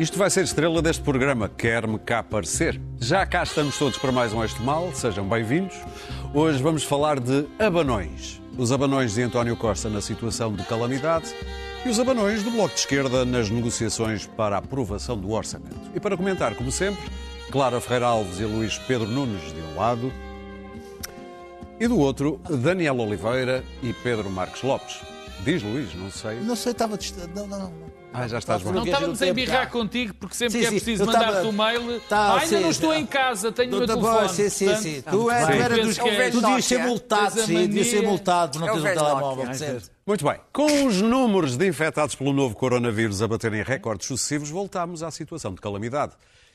Isto vai ser estrela deste programa, quer-me cá parecer. Já cá estamos todos para mais um Este Mal, sejam bem-vindos. Hoje vamos falar de abanões. Os abanões de António Costa na situação de calamidade e os abanões do Bloco de Esquerda nas negociações para a aprovação do orçamento. E para comentar, como sempre, Clara Ferreira Alves e Luís Pedro Nunes de um lado e do outro, Daniel Oliveira e Pedro Marques Lopes. Diz Luís, não sei. Não sei, estava distante. Não, não, não. Ah, já estás bom. Não estávamos a embirrar tá. contigo, porque sempre Sim, que é preciso mandar-te tava- o mail. Tá, "Ah, ainda sim, não estou já. em casa, tenho o meu telefone. Sim, sim, Portanto, sim. Tu, é, tu, era dos, que é- tu devias ser Nokia. multado, sim, devias ser multado por não É o teres um telemóvel. Certo? Muito bem. Com os números de infectados pelo novo coronavírus a baterem recordes sucessivos, voltamos à situação de calamidade.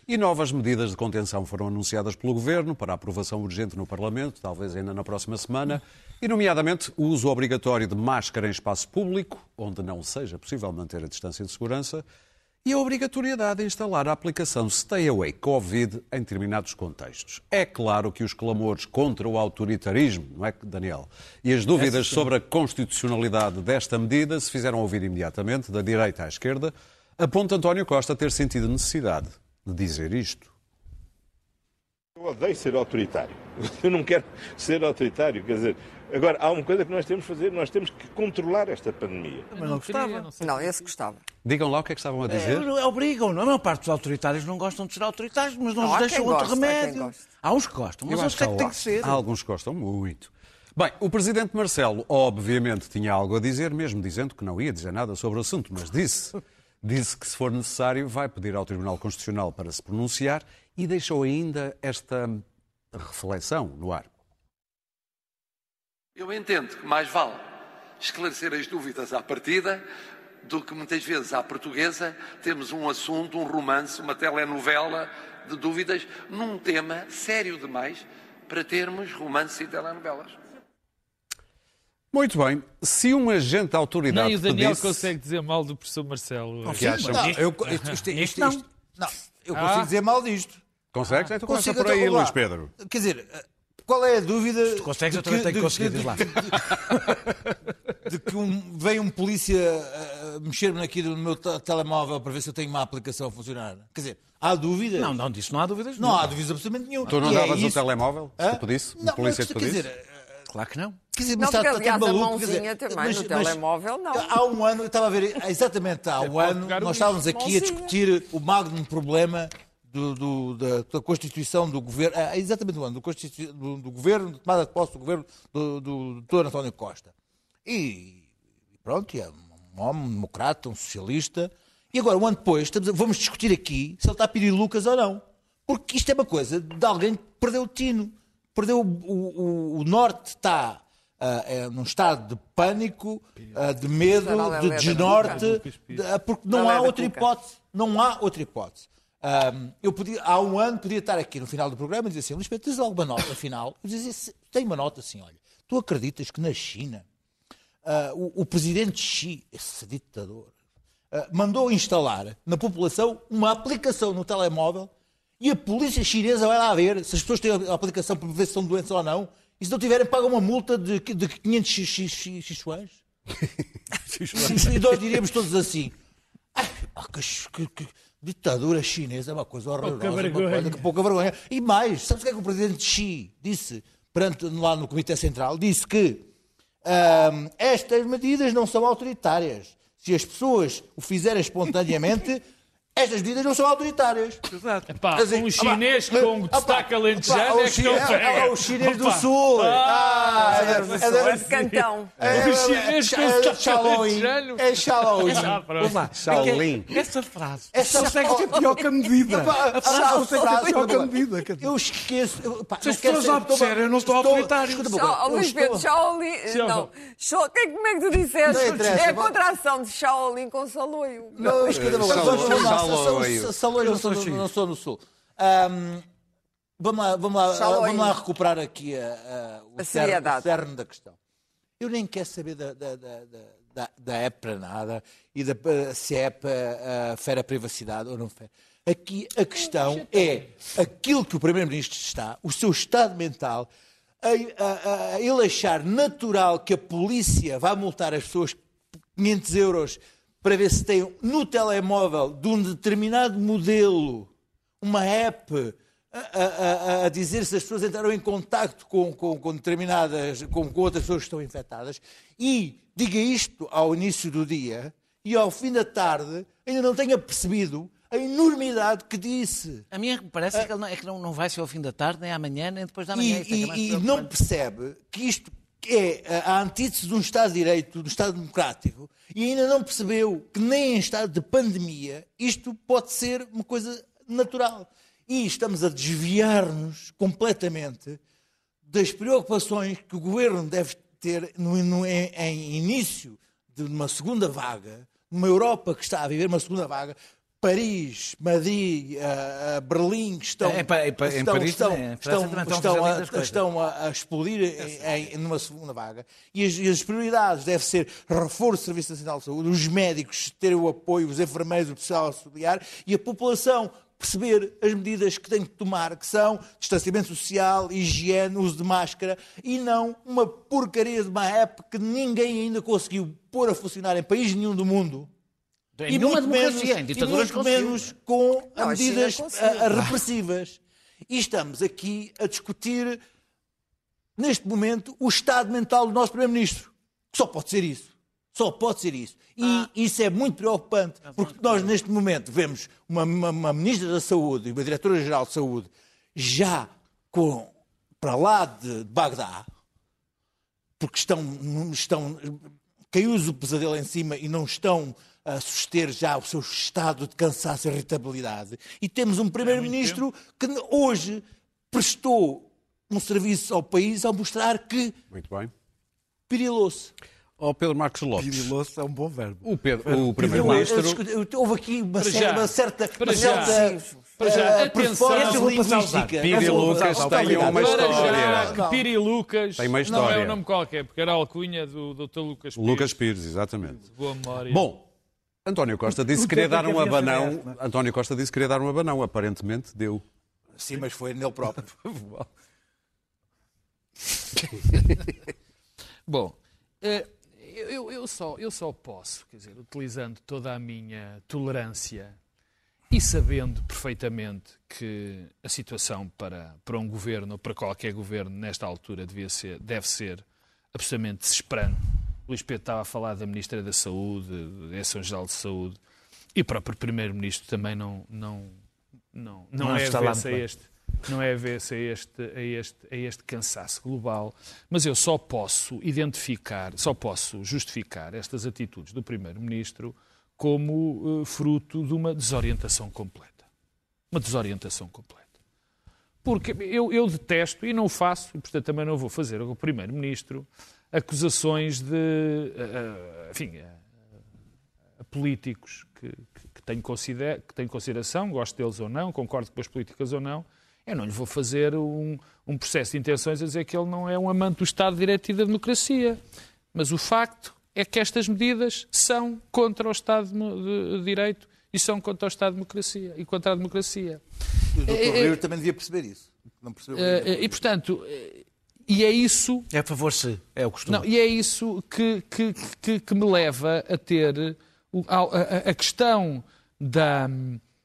E novas medidas de contenção foram anunciadas pelo Governo para aprovação urgente no Parlamento, talvez ainda na próxima semana, e, nomeadamente, o uso obrigatório de máscara em espaço público, onde não seja possível manter a distância de segurança, e a obrigatoriedade de instalar a aplicação Stay Away Covid em determinados contextos. É claro que os clamores contra o autoritarismo, não é, Daniel? E as dúvidas sobre a constitucionalidade desta medida se fizeram ouvir imediatamente, da direita à esquerda, aponta António Costa ter sentido necessidade de dizer isto. Eu odeio ser autoritário. Eu não quero ser autoritário. Quer dizer, agora, há uma coisa que nós temos que fazer: nós temos que controlar esta pandemia. Mas não queria, não esse gostava. Digam lá o que é que estavam a dizer. É, obrigam, não? A maior parte dos autoritários não gostam de ser autoritários, mas não, Não, nos há deixam outro há quem remédio. goste. Há uns que gostam, mas acho é que há- tem que ser. Há alguns que gostam muito. Bem, o presidente Marcelo, obviamente, tinha algo a dizer, mesmo dizendo que não ia dizer nada sobre o assunto, mas disse, disse que, se for necessário, vai pedir ao Tribunal Constitucional para se pronunciar e deixou ainda esta reflexão no ar. Eu entendo que mais vale esclarecer as dúvidas à partida do que muitas vezes à portuguesa temos um assunto, um romance, uma telenovela de dúvidas num tema sério demais para termos romances e telenovelas. Muito bem, se um agente da autoridade Nem o Daniel pedisse... consegue dizer mal do professor Marcelo. que acham? Não, eu, isto, isto, isto, não. isto- não, eu consigo Ah. dizer mal disto. Consegues? Então começa por aí, Luís. Pedro. Quer dizer, qual é a dúvida. consegues, de eu também tenho que conseguir, de- diz lá. de- De que um- vem um polícia mexer-me aqui no meu te- telemóvel para ver se eu tenho uma aplicação a funcionar. Quer dizer, há dúvidas? Não, não, disso não há dúvidas. Não há dúvidas absolutamente nenhuma. Tu não E é davas o telemóvel? Se te pedisse? Um Não, polícia mas, te quer pedisse? dizer, Claro que não. Quer dizer, Não, mas está, porque, aliás, a maluco, quer mãozinha dizer, também no telemóvel, não. Há um ano, eu estava a ver, exatamente há um ano, nós estávamos aqui a discutir o magno problema do- do- da, da Constituição do Governo, ah, exatamente o ano, do, do, do Governo, de tomada de posse do Governo do, do, Dr. António Costa. E pronto, é um homem democrata, um socialista. E agora, um ano depois, estamos a- vamos discutir aqui se ele está a pedir Lucas ou não. Porque isto é uma coisa de alguém que perdeu o tino. Perdeu o, o- o- norte, está ah, é, num estado de pânico, ah, de medo, Será de desnorte, de- ah, porque não há outra hipótese. Não há outra hipótese. Ahm, eu podia, há um ano podia estar aqui no final do programa e dizer assim, Luís Pedro, tens alguma nota final? Eu dizia, "Se- tenho uma nota assim, olha, tu acreditas que na China ah, o, o presidente Xi, esse ditador, ah, mandou instalar na população uma aplicação no telemóvel e a polícia chinesa vai lá ver se as pessoas têm a aplicação para ver se são doentes ou não e se não tiverem pagam uma multa de, de 500 xi- xi- xi- xixuãs. e nós diríamos todos assim, "Ai, ah, que, que- que ditadura chinesa é uma coisa horrorosa, Pouca vergonha." coisa que pouca vergonha. E mais, sabes o que é que o presidente Xi disse perante, lá no Comitê Central? Disse que Ahm, estas medidas não são autoritárias. Se as pessoas o fizerem espontaneamente, estas medidas não são autoritárias. Epá, Quer dizer, um chinês opá, com opá, destaque alentejano é que não é- pega. é O chinês do Opa. Sul. Ah, Ah, é- é da- Cantão. é- O chinês com é- é Shaolin. alentejano. É Shaolin. Ah. Vamos lá. Shaolin. É que Essa frase Essa consegue ser pior que a medida. Epá, A frase frase- pior que a medida. Eu esqueço. Se as pessoas ser- obedeceram, eu não estou autoritário. Luís Pedro, Shaolin. Não, como é que tu disseste? É a contração de Shaolin com Saloio. Não, escuta Saloio não sou- não sou no Sul. Ahm, Vamos lá, vamos lá, Shalom. vamos lá recuperar aqui a, a- o, A cerne, seriedade. o cerne da questão. Eu nem quero saber da, da, da, da, da, app para nada e da, se a app ah, fere a privacidade ou não fere. Aqui a questão é aquilo que o Primeiro-Ministro está, o seu estado mental, a, a- a ele achar natural que a polícia vai multar as pessoas 500 euros para ver se tem no telemóvel de um determinado modelo uma app a, a- a- dizer se as pessoas entraram em contacto com, com- com determinadas, com, com outras pessoas que estão infectadas e diga isto ao início do dia e ao fim da tarde ainda não tenha percebido a enormidade que disse. A mim parece que, ele não, é que não, não vai ser ao fim da tarde, nem amanhã, nem depois da manhã. E, é que é mais e- e não percebe que isto é a antítese de um Estado de Direito, de um Estado democrático, e ainda não percebeu que nem em estado de pandemia isto pode ser uma coisa natural. E estamos a desviar-nos completamente das preocupações que o governo deve ter no, no- em, em início de uma segunda vaga, numa Europa que está a viver uma segunda vaga. Paris, Madrid, ah, Berlim que estão, É, estão, Paris estão, estão, a explodir em, em- numa segunda vaga. E as, e as prioridades devem ser reforço do Serviço Nacional de Saúde, os médicos terem o apoio, os enfermeiros, o pessoal auxiliar e a população perceber as medidas que tem que tomar, que são distanciamento social, higiene, uso de máscara e não uma porcaria de uma app que ninguém ainda conseguiu pôr a funcionar em país nenhum do mundo. Em nenhuma democracia, em ditaduras e muito menos com Não, medidas ah, ah, repressivas. E estamos aqui a discutir, neste momento, o estado mental do nosso Primeiro-Ministro. Só pode ser isso. Só pode ser isso. E Ah. isso é muito preocupante, porque nós, neste momento, vemos uma, uma- uma Ministra da Saúde e uma Diretora-Geral de Saúde já com, para lá de Bagdá, porque estão, estão caiu-lhes o pesadelo em cima e não estão a suster já o seu estado de cansaço e irritabilidade. E temos um primeiro-ministro que hoje prestou um serviço ao país ao mostrar que Muito bem. pirilou-se. Ó Pedro Marcos Lopes, Piriloso é um bom verbo. o, Pedro, o Primeiro-Ministro... Houve aqui uma, Para cer- já. uma certa, Para uma já. certa Para já. eh, Atenção. linguística. Piri Lucas tem uma Para história. já, Piri Lucas Tem uma não é história. um nome qualquer, porque era a alcunha do Dr. Lucas Pires. Lucas Pires, exatamente. Boa memória. Bom, António Costa disse que queria é dar um abanão. António Costa disse que queria dar um abanão. Aparentemente deu. Sim, mas foi nele próprio. Bom, eh, eu, eu- eu só, eu só posso, quer dizer, utilizando toda a minha tolerância e sabendo perfeitamente que a situação para, para um governo ou para qualquer governo nesta altura devia ser, deve ser absolutamente desesperante. O Luís Pedro estava a falar da Ministra da Saúde, da Direção-Geral de Saúde e o próprio Primeiro-Ministro também não, não, não, não, Não é avesse a este não é ver-se a este, a, este, a este cansaço global, mas eu só posso identificar, só posso justificar estas atitudes do Primeiro-Ministro como eh, fruto de uma desorientação completa. Uma desorientação completa. Porque eu, eu detesto, e não faço, e portanto também não vou fazer ao Primeiro-Ministro, acusações de, eh, eh, enfim, eh, a políticos que, que, que, tenho consider, que tenho consideração, gosto deles ou não, concordo com as políticas ou não, eu não lhe vou fazer um, um processo de intenções a dizer que ele não é um amante do Estado de Direito e da democracia. Mas o facto é que estas medidas são contra o Estado de Direito e são contra o Estado de democracia e contra a democracia. O Dr. É, é- também devia perceber isso. Não percebeu eh, E, portanto, eh, e é isso É a favor se, é o costume. Não, e é isso que, que, que, que me leva a ter o- a, a- a questão da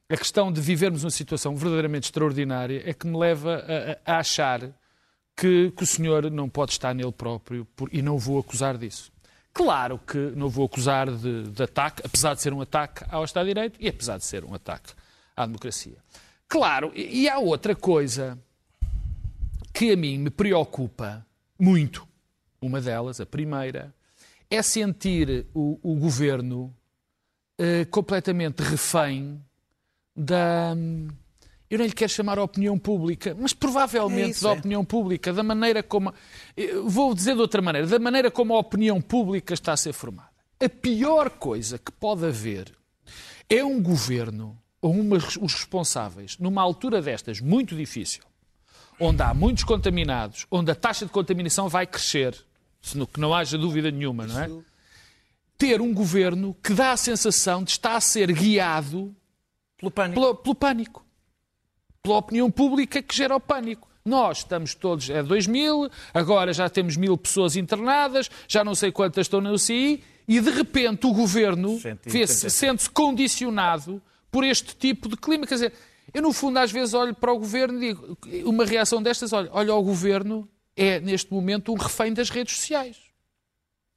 a questão de vivermos uma situação verdadeiramente extraordinária é que me leva a, a- a achar que, que o senhor não pode estar nele próprio por- e não o vou acusar disso. Claro que não vou acusar de, de ataque, apesar de ser um ataque ao Estado de Direito e apesar de ser um ataque à democracia. Claro, e, e há outra coisa que a mim me preocupa muito. Uma delas, a primeira, é sentir o, o governo eh, completamente refém da. Eu não lhe quero chamar a opinião pública, mas provavelmente da opinião pública, da maneira como. eu Vou dizer de outra maneira, da maneira como a opinião pública está a ser formada. A pior coisa que pode haver é um governo ou uma- os responsáveis, numa altura destas muito difícil, onde há muitos contaminados, onde a taxa de contaminação vai crescer, se não, que não haja dúvida nenhuma, não é? Ter um governo que dá a sensação de estar a ser guiado Pelo pânico. pelo, pelo pânico. Pela opinião pública que gera o pânico. Nós estamos todos, é 2 mil, agora já temos mil pessoas internadas, já não sei quantas estão na UCI, E de repente o governo vê-se- sente- sente-se condicionado por este tipo de clima. Quer dizer, eu no fundo às vezes olho para o governo e digo, uma reação destas, olha, olha o governo é neste momento um refém das redes sociais.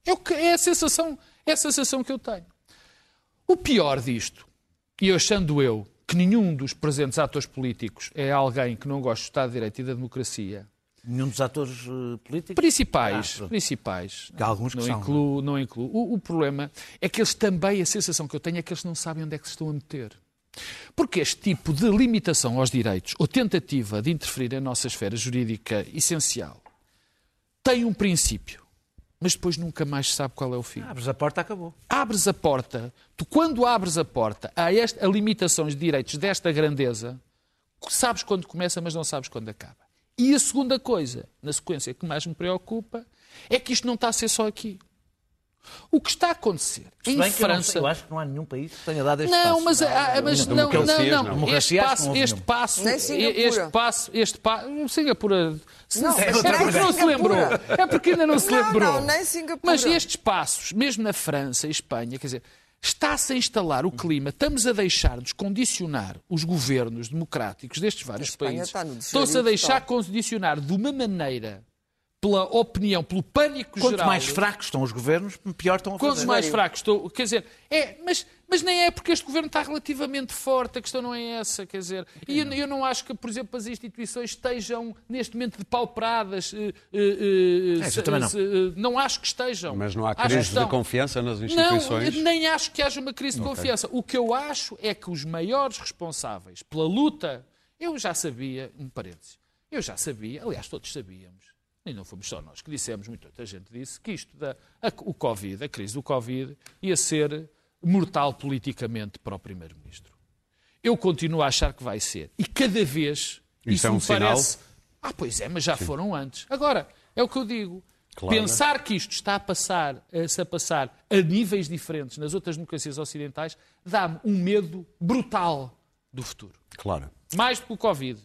É, o que, é, a sensação, é a sensação que eu tenho. O pior disto, e achando eu que nenhum dos presentes atores políticos é alguém que não gosta do Estado de Direito e da democracia, Nenhum dos atores eh, políticos? Principais, Ah, principais. Que há alguns que não são, incluo, não incluo. O, o problema é que eles também, a sensação que eu tenho é que eles não sabem onde é que se estão a meter. Porque este tipo de limitação aos direitos ou tentativa de interferir na nossa esfera jurídica essencial tem um princípio, mas depois nunca mais sabe qual é o fim. Abres a porta, acabou. Abres a porta, tu quando abres a porta a, este, a limitações de direitos desta grandeza, sabes quando começa, mas não sabes quando acaba. E a segunda coisa, na sequência que mais me preocupa, é que isto não está a ser só aqui. O que está a acontecer Se em bem que eu, não França. sei, eu acho que não há nenhum país que tenha dado este Não, passo. mas, ah, mas não, não, Democracias, não. não. Este passo, não este passo, este passo, este passo, Singapura. Se- Não, é porque não se Singapura. lembrou. É porque ainda não se Não, lembrou. não, nem Singapura. Mas estes passos, mesmo na França e Espanha, quer dizer, está-se a instalar o clima, estamos a deixar-nos condicionar os governos democráticos destes vários países. está no Estão-se a deixar condicionar de uma maneira pela opinião, pelo pânico Quanto geral. mais fracos estão os governos, pior estão a fazer. mais fracos estou. Quer dizer, é, mas, mas nem é porque este governo está relativamente forte, a questão não é essa, quer dizer. E eu, eu não acho que, por exemplo, as instituições estejam neste momento depauperadas. eh, eh, eh, É, se- também não. se- eh, não acho que estejam. Mas não há crise de estão. confiança nas Não, instituições? eu nem acho que haja uma crise de confiança. O que eu acho é que os maiores responsáveis pela luta, eu já sabia, um parênteses, eu já sabia, aliás, todos sabíamos, e não fomos só nós que dissemos, muita gente disse, que isto da a- o Covid, a crise do Covid, ia ser mortal politicamente para o Primeiro-Ministro. Eu continuo a achar que vai ser. E cada vez Isso isso, é um me sinal? parece. Ah, pois é, mas já foram antes. Agora, é o que eu digo. Claro. Pensar que isto está a passar, a-se a passar a níveis diferentes nas outras democracias ocidentais dá-me um medo brutal do futuro. Claro. Mais do que o Covid.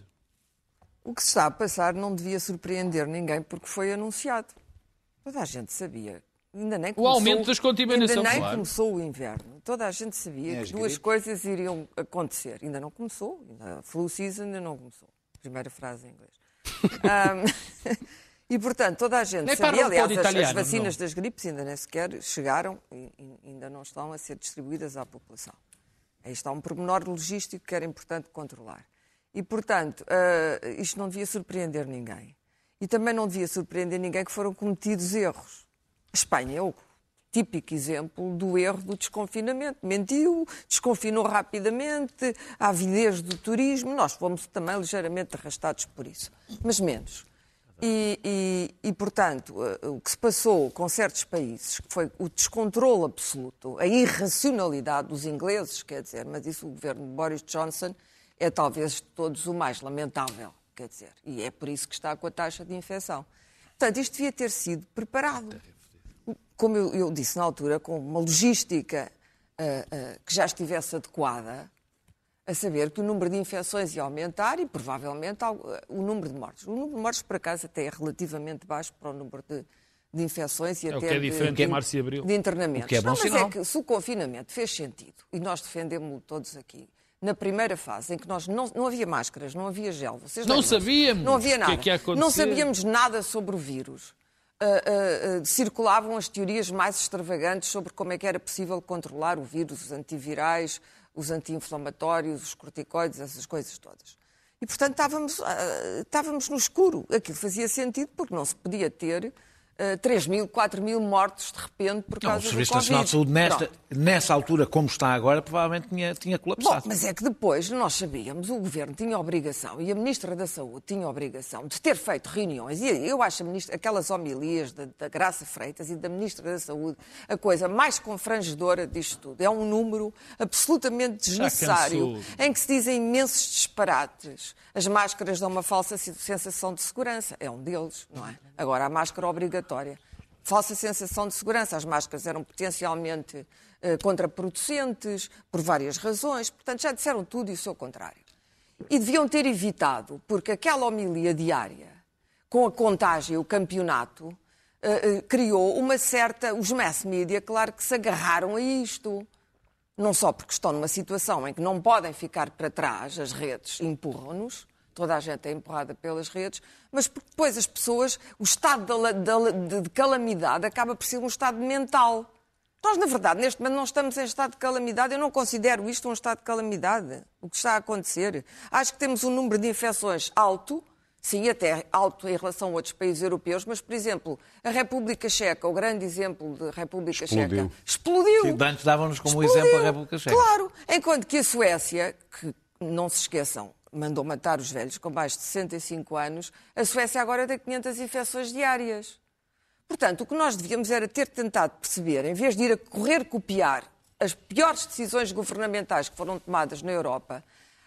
O que se está a passar não devia surpreender ninguém porque foi anunciado. Toda a gente sabia. Ainda nem começou, aumento das contaminações, Ainda nem claro. começou o inverno. Toda a gente sabia que duas coisas iriam acontecer. Ainda não começou. Ainda, a flu season ainda não começou. Primeira frase em inglês. Ahm, e, portanto, toda a gente Nem sabia. um Aliás, as, as italiano, vacinas não. das gripes ainda nem sequer chegaram e, e ainda não estão a ser distribuídas à população. Aí está um pormenor logístico que era importante controlar. E, portanto, ah, isto não devia surpreender ninguém. E também não devia surpreender ninguém que foram cometidos erros. A Espanha é o típico exemplo do erro do desconfinamento. Mentiu, desconfinou rapidamente, a avidez do turismo. Nós fomos também ligeiramente arrastados por isso, mas menos. E, e- e, portanto, eh, o que se passou com certos países foi o descontrole absoluto, a irracionalidade dos ingleses, quer dizer, mas isso o governo de Boris Johnson é talvez de todos o mais lamentável, quer dizer, e é por isso que está com a taxa de infecção. Portanto, isto devia ter sido preparado como eu, eu disse na altura, com uma logística ah, ah, que já estivesse adequada, a saber que o número de infecções ia aumentar e provavelmente ah, o número de mortes. O número de mortes, por acaso, até é relativamente baixo para o número de, de infecções e É o até que é diferente de, de março e abril. de internamentos. O que é bom Não, mas sinal. é que se o confinamento fez sentido, e nós defendemos-lo todos aqui, na primeira fase, em que nós não, não havia máscaras, não havia gel, vocês Não sabíamos não havia o que é nada, que não sabíamos nada sobre o vírus. Ah, ah, ah, circulavam as teorias mais extravagantes sobre como é que era possível controlar o vírus, os antivirais, os anti-inflamatórios, os corticoides, essas coisas todas. E, portanto, estávamos, estávamos no escuro. Aquilo fazia sentido porque não se podia ter ah, 3 mil, 4 mil mortos de repente por Não, o causa Serviço do Nacional de Saúde, Covid. nesta, Pronto. nessa altura, como está agora, provavelmente tinha, tinha Bom, colapsado. mas é que depois nós sabíamos, o Governo tinha obrigação e a Ministra da Saúde tinha obrigação de ter feito reuniões. E eu acho ministra, aquelas homilias da, da Graça Freitas e da Ministra da Saúde a coisa mais confrangedora disto tudo. É um número absolutamente desnecessário em que se dizem imensos disparates. As máscaras dão uma falsa sensação de segurança. É um deles, não é? Agora, a máscara obrigatória. Falsa sensação de segurança. As máscaras eram potencialmente eh, contraproducentes por várias razões. Portanto, já disseram tudo e o seu contrário. E deviam ter evitado, porque aquela homilia diária, com a contagem e o campeonato, eh, eh, criou uma certa. Os mass media, claro que se agarraram a isto. Não só porque estão numa situação em que não podem ficar para trás, as redes empurram-nos, toda a gente é empurrada pelas redes, mas porque depois as pessoas, o estado de, de de- de calamidade acaba por ser um estado mental. Nós, na verdade, neste momento não estamos em estado de calamidade. Eu não considero isto um estado de calamidade, o que está a acontecer. Acho que temos um número de infecções alto, sim, até alto em relação a outros países europeus, mas, por exemplo, a República Checa, o grande exemplo de República Explodiu. Checa, explodiu. Sim, antes dávamos como Explodiu. exemplo a República Checa. Claro, enquanto que a Suécia, que não se esqueçam, mandou matar os velhos com mais de 65 anos, a Suécia agora tem 500 infecções diárias. Portanto, o que nós devíamos era ter tentado perceber, em vez de ir a correr copiar as piores decisões governamentais que foram tomadas na Europa,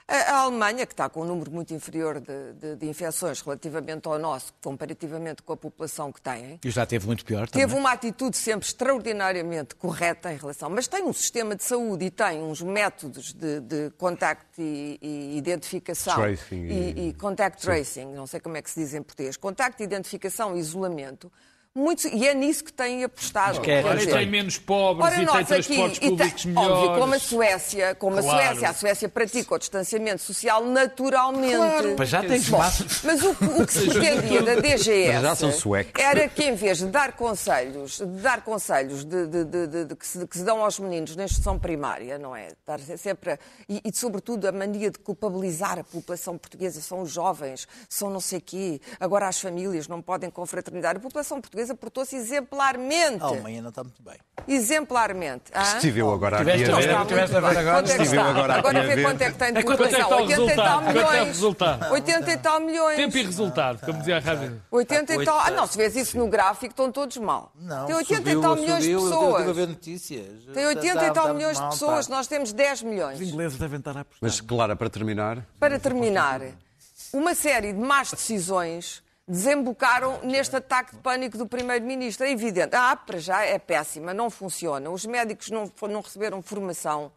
a, Alemanha, que está com um número muito inferior de, de- de infecções relativamente ao nosso, comparativamente com a população que têm, E já teve muito pior também. Teve uma atitude sempre extraordinariamente correta em relação, mas tem um sistema de saúde e tem uns métodos de, de contacto e, e identificação Tracing e, e- e contact tracing, não sei como é que se diz em português, contacto, identificação e isolamento, muito, e é nisso que têm apostado. que é- dizer, tem menos pobres Ora, e tem aqui, transportes e tem- públicos melhores. óbvio, como a Suécia, como a Claro. Suécia, a Suécia pratica o distanciamento social naturalmente. Pois já tem Bom, espaço. mas o, que- o que se pretendia da DGS Mas já são suecos. era que em vez de dar conselhos, de dar conselhos de, de- de- de- de que, se, que se dão aos meninos na instrução primária, não é? Dar sempre a- e, e, sobretudo a mania de culpabilizar a população portuguesa, são os jovens, são não sei quê, agora as famílias não podem confraternizar. A população portuguesa portou-se exemplarmente. A Alemanha não está muito bem. Exemplarmente. Estive eu agora aqui a ver. ver? Está Tiveste muito a ver agora? É Estive agora aqui Agora vê quanto é que tem de É quanto é. 80 e tal é milhões. resultado? 80 e tal milhões. Tempo e resultado, como dizia a rádio. 80 e tal. Ah, não, se vês isso no gráfico, estão todos mal. Não, Tem 80 subiu, e tal milhões de estive pessoas. ver notícias. Tem 80 Dá- e tal milhões de pessoas, nós temos 10 milhões. Os ingleses devem estar a apostar. Mas, Clara, para terminar, Para terminar, uma série de más decisões desembocaram neste ataque de pânico do Primeiro-Ministro. É evidente. A app, para já, é péssima, não funciona. Os médicos não, não receberam formação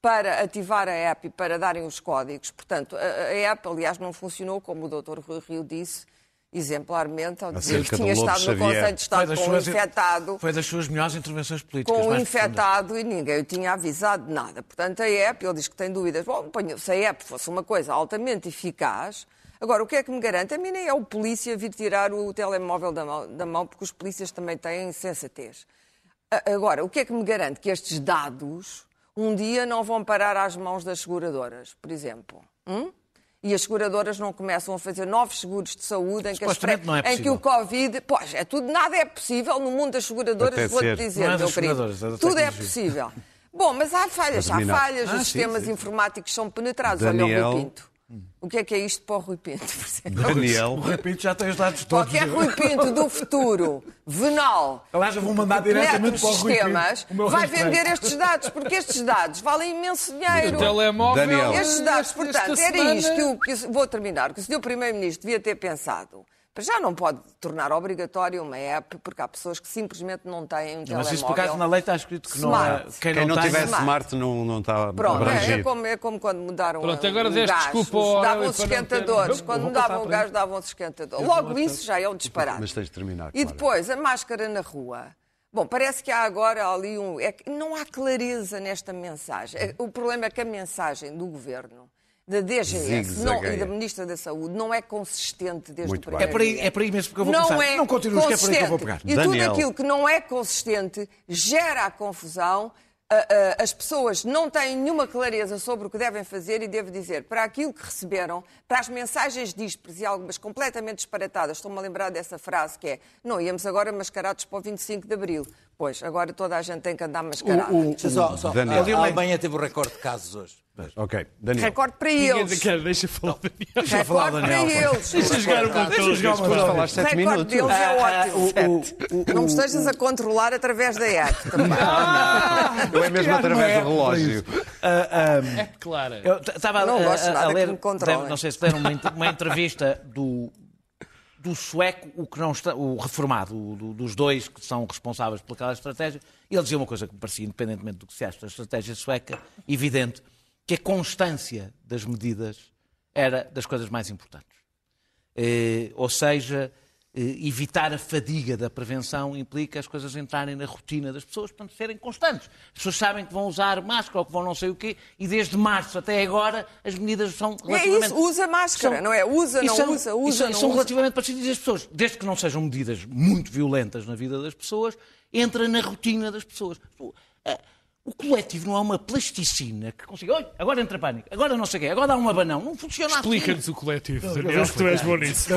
para ativar a app e para darem os códigos. Portanto, a, a app, aliás, não funcionou, como o Dr. Rui Rio disse, exemplarmente, ao dizer que tinha estado no Xavier. Conselho de Estado com um infectado. foi das suas melhores intervenções políticas. com profundas. infectado e ninguém o tinha avisado de nada. Portanto, a app, ele diz que tem dúvidas. Bom, se a app fosse uma coisa altamente eficaz. Agora, o que é que me garante? A mim nem é o polícia vir tirar o telemóvel da mão, da mão porque os polícias também têm sensatez. Agora, o que é que me garante? Que estes dados um dia não vão parar às mãos das seguradoras, por exemplo. Hum? E as seguradoras não começam a fazer novos seguros de saúde em que, as não é em que o. Covid. Pois, é tudo, nada é possível no mundo das seguradoras, vou-te dizer, é meu das querido. Tudo é possível. Bom, mas há falhas, há falhas, Ah, os sim, sistemas sim. informáticos são penetrados. Olha Daniel. o Rui Pinto. O que é que é isto para o Rui Pinto? Daniel, De repente já tem os dados todos. Qualquer Rui Pinto do futuro, venal, Aliás, eu vou mandar diretamente os para o Rui sistemas, Pinto. o vai respeito. vender estes dados, porque estes dados valem imenso O dinheiro. telemóvel. Daniel. Estes dados, portanto, era isto que, o- que o- vou terminar, que o Sr. Primeiro-Ministro devia ter pensado. Já não pode tornar obrigatório uma app, porque há pessoas que simplesmente não têm um Mas telemóvel. isso por acaso na lei está escrito que não é. Smart. Quem quem não, não tiver Smart. smart não, não está Pronto, é, é como, é como quando mudaram Pronto, agora o deste gás. desculpa ao Os- ter- esquentadores. Eu Quando mudavam o gás, ele. davam-se esquentadores. Logo isso já é um disparate. Mas tens de terminar. E Clara. depois, a máscara na rua. Bom, parece que há agora ali um. É que não há clareza nesta mensagem. É- O problema é que a mensagem do governo, da DGS não- e da Ministra da Saúde não é consistente desde Muito o primeiro É para aí, é para aí mesmo que eu vou não começar. é Não continues, que é por aí que eu vou pegar. consistente. E tudo Daniel. aquilo que não é consistente gera a confusão. As pessoas não têm nenhuma clareza sobre o que devem fazer e devo dizer, para aquilo que receberam, para as mensagens díspares e algumas completamente disparatadas, estou-me a lembrar dessa frase que é não íamos agora mascarados para o 25 de Abril. Pois, agora toda a gente tem que andar mascarado. O- o- Deixa só- só- Daniel. a Alemanha teve o recorde de casos hoje. Ok, Daniel. Recorde para eles. quer, deixa falar. Deixa eu falar, Recorde Daniel. para eles. Deixa jogar o controle. Depois falaste O sete recorde minutos. deles é ótimo. O- o- Não me estejas a controlar através da app também. Eu é mesmo através é do relógio. É claro. Eu estava Não a, gosto a- ler, não sei se deram uma, ent- uma entrevista do, do sueco, o, que não está, o reformado, o, do- dos dois que são responsáveis por aquela estratégia, e ele dizia uma coisa que me parecia, independentemente do que se acha da estratégia sueca, evidente, que a constância das medidas era das coisas mais importantes. Eh, ou seja, eh, evitar a fadiga da prevenção implica as coisas entrarem na rotina das pessoas para serem constantes. As pessoas sabem que vão usar máscara ou que vão não sei o quê, e desde março até agora as medidas são É relativamente... isso, usa máscara, são- não é? Usa, não são- usa, usa, são, não são usa. relativamente parecidas as pessoas, desde que não sejam medidas muito violentas na vida das pessoas, entra na rotina das pessoas. O coletivo não é uma plasticina que consiga, olha, agora entra pânico, agora não sei o quê, agora dá um abanão. Não funciona assim. Explica-nos o coletivo, eu Daniel, que tu és bom nisso.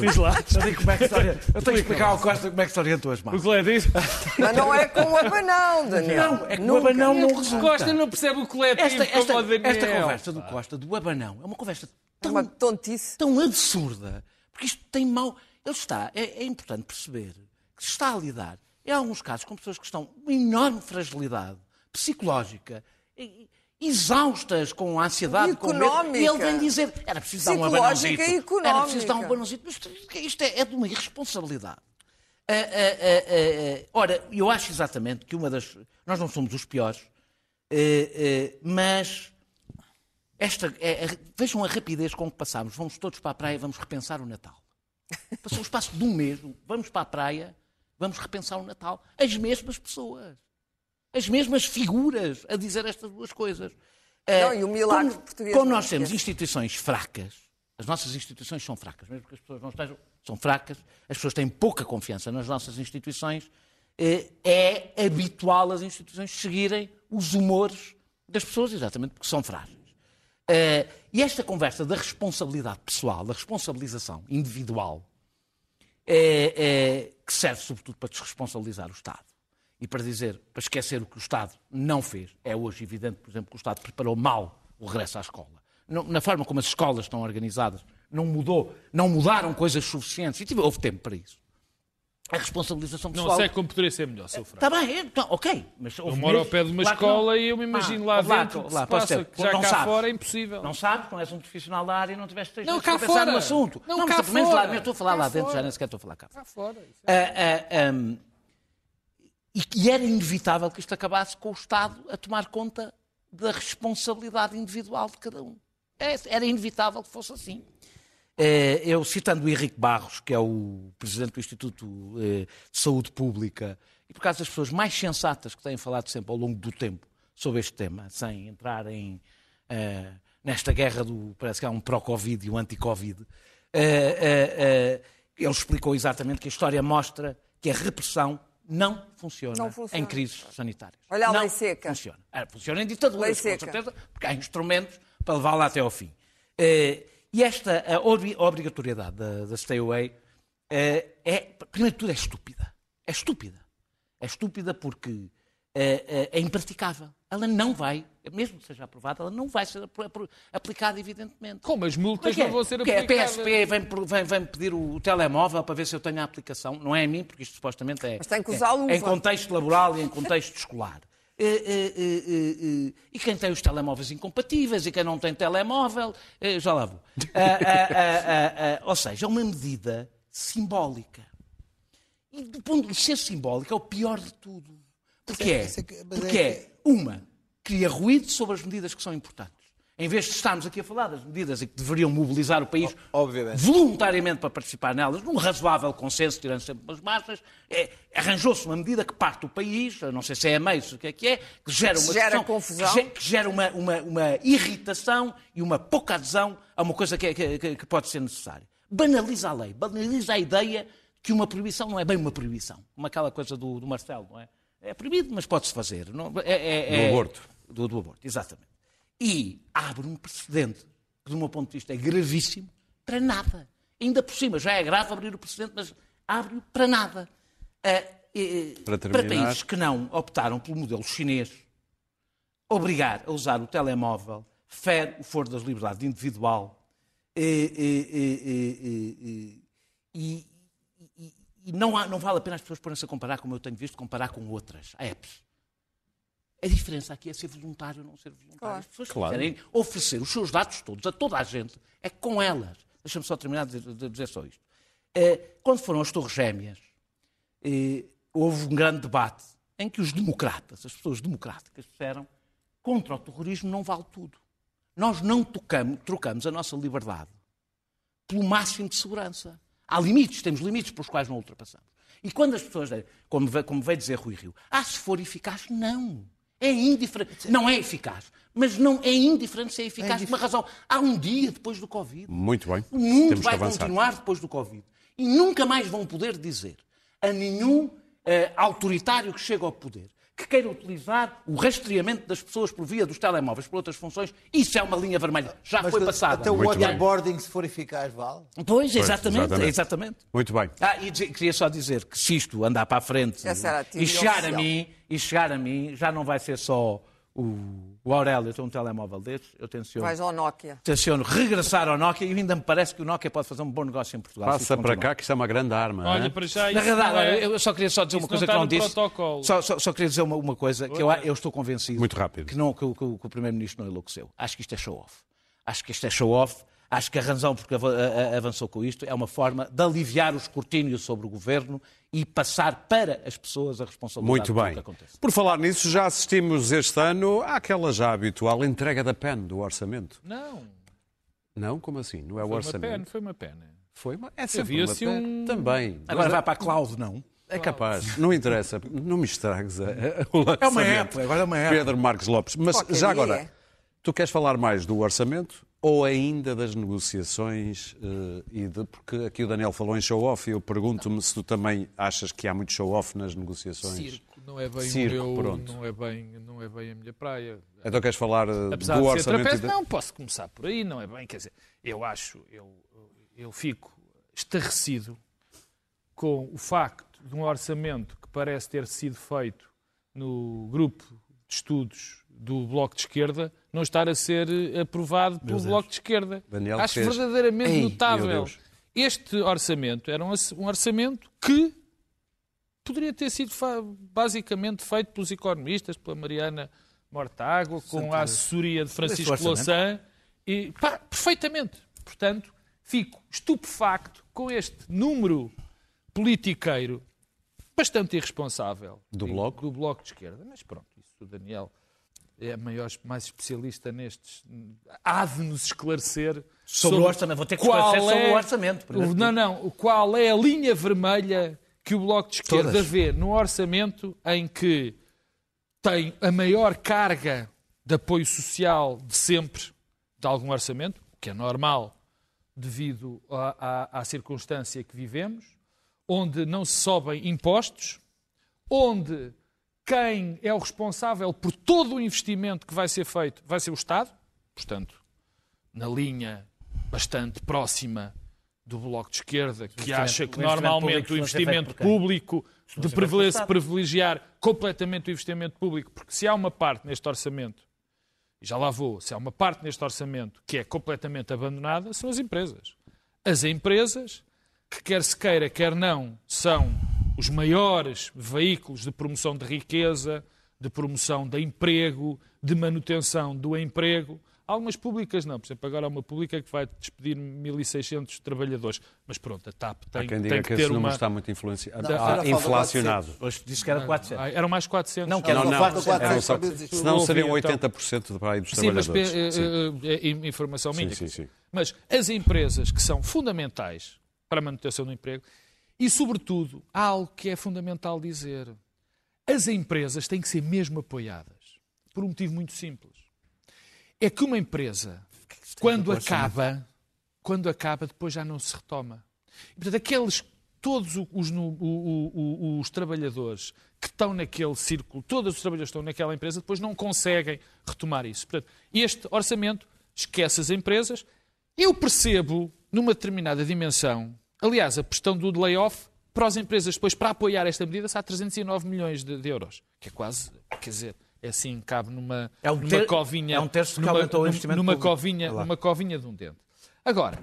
Diz lá. Eu tenho, como é que se eu tenho que explicar ao Costa como é que se orientam as O mãos. coletivo. Mas não é com o abanão, Daniel. Não, é que o abanão não O resulta. Costa não percebe o coletivo Esta, esta, como o Daniel. esta conversa do Costa, do abanão, é uma conversa É tão uma tontice. tão absurda, porque isto tem mau. Ele está, é, é importante perceber que se está a lidar, em alguns casos, com pessoas que estão com uma enorme fragilidade psicológica, exaustas com a ansiedade. Económica. E ele vem dizer, era preciso dar um abanãozito. e económica. Era preciso dar um abanãozito. Mas isto- isto é, é de uma irresponsabilidade. Ah, ah, ah, ah, ora, eu acho exatamente que uma das... Nós não somos os piores, ah, ah, mas esta, é- é- vejam a rapidez com que passámos. Vamos todos para a praia, vamos repensar o Natal. Passou o espaço de um mês, vamos para a praia, vamos repensar o Natal. As mesmas pessoas. As mesmas figuras a dizer estas duas coisas. Não, Eh, e o milagre como, português Como nós temos instituições fracas, as nossas instituições são fracas, mesmo que as pessoas não estejam, são fracas, as pessoas têm pouca confiança nas nossas instituições, eh, é habitual as instituições seguirem os humores das pessoas, exatamente porque são frágeis. Eh, e esta conversa da responsabilidade pessoal, da responsabilização individual, que serve sobretudo para desresponsabilizar o Estado e para dizer, para esquecer o que o Estado não fez. É hoje evidente, por exemplo, que o Estado preparou mal o regresso à escola. Não- na forma como as escolas estão organizadas, não mudou, não mudaram coisas suficientes e tive, houve tempo para isso. A responsabilização pessoal. Não sei como poderia ser melhor, seu Franco. Está bem, então, ok. Mas Eu moro ao pé de uma escola e eu me imagino lá dentro o que pode passa, que já Não cá sabes. fora é impossível. Não sabes, não és um profissional da área e não tiveste três Não, cá para pensar fora. no assunto. Não, mas cá pelo menos lá fora. dentro, estou a falar Cá lá dentro, já fora. nem sequer estou a falar cá. Cá fora. isso Ah, ah, ah, e, e era inevitável que isto acabasse com o Estado a tomar conta da responsabilidade individual de cada um. É- Era inevitável que fosse assim. Eh, Eu, citando o Henrique Barros, que é o presidente do Instituto eh, de Saúde Pública, e por causa das pessoas mais sensatas que têm falado sempre ao longo do tempo sobre este tema, sem entrar em, nesta guerra do. parece que há um pró-Covid e um anti-Covid, ele explicou exatamente que a história mostra que a repressão não funciona, Não funciona. em crises sanitárias. Olha a não lei seca. Funciona. Ah, Funciona em ditaduras, com seca. certeza, porque há instrumentos para levá-la até ao fim. Eh, e esta obrigatoriedade da, stay away eh, é, primeiro de tudo, é estúpida. É estúpida. É estúpida porque eh, é impraticável. Ela não vai, mesmo que seja aprovada, ela não vai ser aplicada, evidentemente. Como as multas Porque é- não vão ser porque a aplicadas. PSP vem, vem, vem pedir o telemóvel para ver se eu tenho a aplicação. Não é a mim, porque isto supostamente é, Mas tem que é- usar a luva. em contexto laboral e em contexto escolar. Eh, eh, eh, e quem tem os telemóveis incompatíveis e quem não tem telemóvel, eh, já lá vou. Ah, ah, ah, ah, ah, ou seja, é uma medida simbólica. E do ponto de ser simbólica é o pior de tudo. Porque é, é é porque é, uma, cria ruído sobre as medidas que são importantes. Em vez de estarmos aqui a falar das medidas em que deveriam mobilizar o país Obviamente. voluntariamente para participar nelas, num razoável consenso, tirando sempre umas marchas, é, arranjou-se uma medida que parte o país, não sei se é a meio, se o que é que é, que gera uma Gera discussão, confusão. Que, ge- que gera uma, uma- uma irritação e uma pouca adesão a uma coisa que, é- que- que pode ser necessária. Banaliza a lei, banaliza a ideia que uma proibição não é bem uma proibição. Como aquela coisa do, do Marcelo, não é? É proibido, mas pode-se fazer. Não, é, é- Do é- aborto. Do, do aborto, exatamente. E abre um precedente que, do meu ponto de vista, é gravíssimo para nada. Ainda por cima, já é grave abrir o precedente, mas abre-o para nada. Eh, Para para terminar. países que não optaram pelo modelo chinês, obrigar a usar o telemóvel fere o foro das liberdades individual e, e- e não, há- não vale a pena as pessoas porem-se a comparar, como eu tenho visto, comparar com outras apps. A diferença aqui é ser voluntário ou não ser voluntário. Claro. As pessoas que Claro. querem oferecer os seus dados todos a toda a gente, é com elas. Deixa-me só terminar de dizer, de dizer só isto. Eh, quando foram as Torres Gêmeas, eh, houve um grande debate em que os democratas, as pessoas democráticas, disseram contra o terrorismo não vale tudo. Nós não tocamos, trocamos a nossa liberdade pelo máximo de segurança. Há limites, temos limites pelos quais não ultrapassamos. E quando as pessoas, dizem, como, como veio dizer Rui Rio, ah, se for eficaz, não. É indiferente. Não é eficaz. Mas não é indiferente se é eficaz por uma razão. Há um dia depois do Covid. Muito bem. O mundo Temos vai continuar depois do Covid. E nunca mais vão poder dizer a nenhum eh, autoritário que chega ao poder que queira utilizar o rastreamento das pessoas por via dos telemóveis por outras funções. Isso é uma linha vermelha. Já Mas foi passada. Até o waterboarding, se for eficaz, vale. Pois, exatamente, exatamente. exatamente. Muito bem. Ah, e queria só dizer que se isto andar para a frente e chegar a mim, e chegar a mim, já não vai ser só o, o Aurélio ter um telemóvel destes, eu tenciono, Vais ao Nokia. tenciono regressar ao Nokia e ainda me parece que o Nokia pode fazer um bom negócio em Portugal. Passa para cá, que isto é uma grande arma. Olha, hein? para já Na isso verdade, é- eu só queria só dizer isso uma coisa não que não disse. protocolo. Só, só- só queria dizer uma, uma coisa, que eu, eu estou convencido Muito rápido. Que, não, que, o- que que o Primeiro-Ministro não enlouqueceu. Acho que isto é show-off. Acho que isto é show-off. Acho que a razão porque avançou com isto é uma forma de aliviar o escrutínio sobre o Governo e passar para as pessoas a responsabilidade Muito bem. que acontece. Por falar nisso, já assistimos este ano àquela já habitual entrega da PEN do orçamento. Não, Não? Como assim? Não é o foi uma orçamento? pena, foi uma pena. Foi uma... É sempre uma PEN. um- Também. Agora Mas vai para a cloud, não? É capaz. Não interessa. Não me estragues a, a, o lançamento. É uma época, agora é uma época. Pedro Marques Lopes. Mas Qualquer já agora, é. tu queres falar mais do orçamento ou ainda das negociações? eh, e de, porque aqui o Daniel falou em show-off e eu pergunto-me se tu também achas que há muito show-off nas negociações. Circo não é bem Circo, o meu, pronto. não é bem, não é bem a minha praia. Então queres falar eh, Apesar do de ser orçamento? trapézio, e da- não, posso começar por aí, não é bem, quer dizer, eu acho, eu, eu fico estarrecido com o facto de um orçamento que parece ter sido feito no grupo de estudos do Bloco de Esquerda não estar a ser eh, aprovado pelo Bloco de Esquerda. Daniel acho fez. verdadeiramente Ei, notável. Este orçamento era um, orç- orçamento que poderia ter sido basicamente feito pelos economistas, pela Mariana Mortágua, com a assessoria de Francisco. Louçã, e pá, perfeitamente. Portanto, fico estupefacto com este número politiqueiro bastante irresponsável Do digo, Bloco? do bloco de esquerda. Mas pronto, isso o Daniel é maior, mais especialista nestes. Há de nos esclarecer Sobre o orçamento. Vou ter que esclarecer sobre é- o orçamento, primeiro Não, não. Qual é a linha vermelha que o Bloco de Esquerda Todas. vê no orçamento em que tem a maior carga de apoio social de sempre de algum orçamento, o que é normal devido à, à- à circunstância que vivemos, onde não se sobem impostos, onde quem é o responsável por todo o investimento que vai ser feito vai ser o Estado, portanto, na linha bastante próxima do Bloco de Esquerda, que acha que normalmente o investimento público de privilegiar completamente o investimento público, porque se há uma parte neste orçamento, e já lá vou, se há uma parte neste orçamento que é completamente abandonada, são as empresas. As empresas, que quer se queira, quer não, são os maiores veículos de promoção de riqueza, de promoção de emprego, de manutenção do emprego. Algumas públicas não. Por exemplo, agora há uma pública que vai despedir 1.600 trabalhadores. Mas pronto, a TAP Há tem, quem tem diga que que ter esse número uma... está muito influenciado, ah, inflacionado. Hoje disse que era 400. Ah, eram mais 400. Não, que era Não, não, 400. eram só, senão seriam Ouvi, então. 80% do país dos Sim, mas trabalhadores. eh, eh, eh, eh, informação Sim, minha. sim, sim. Mas as empresas que são fundamentais para a manutenção do emprego e, sobretudo, há algo que é fundamental dizer. As empresas têm que ser mesmo apoiadas. Por um motivo muito simples. É que uma empresa, quando acaba, quando acaba, depois já não se retoma. E, portanto, aqueles, todos os, no- o- o- o- os trabalhadores que estão naquele círculo, todos os trabalhadores que estão naquela empresa, depois não conseguem retomar isso. Portanto, este orçamento esquece as empresas. Eu percebo, numa determinada dimensão, aliás, a questão do layoff, para as empresas depois, para apoiar esta medida, há 309 milhões de, de euros. Que é quase, quer dizer, é assim, cabe numa, É um numa ter- covinha... é um terço que numa, aumentou o investimento numa público. covinha, numa covinha de um dente. Agora,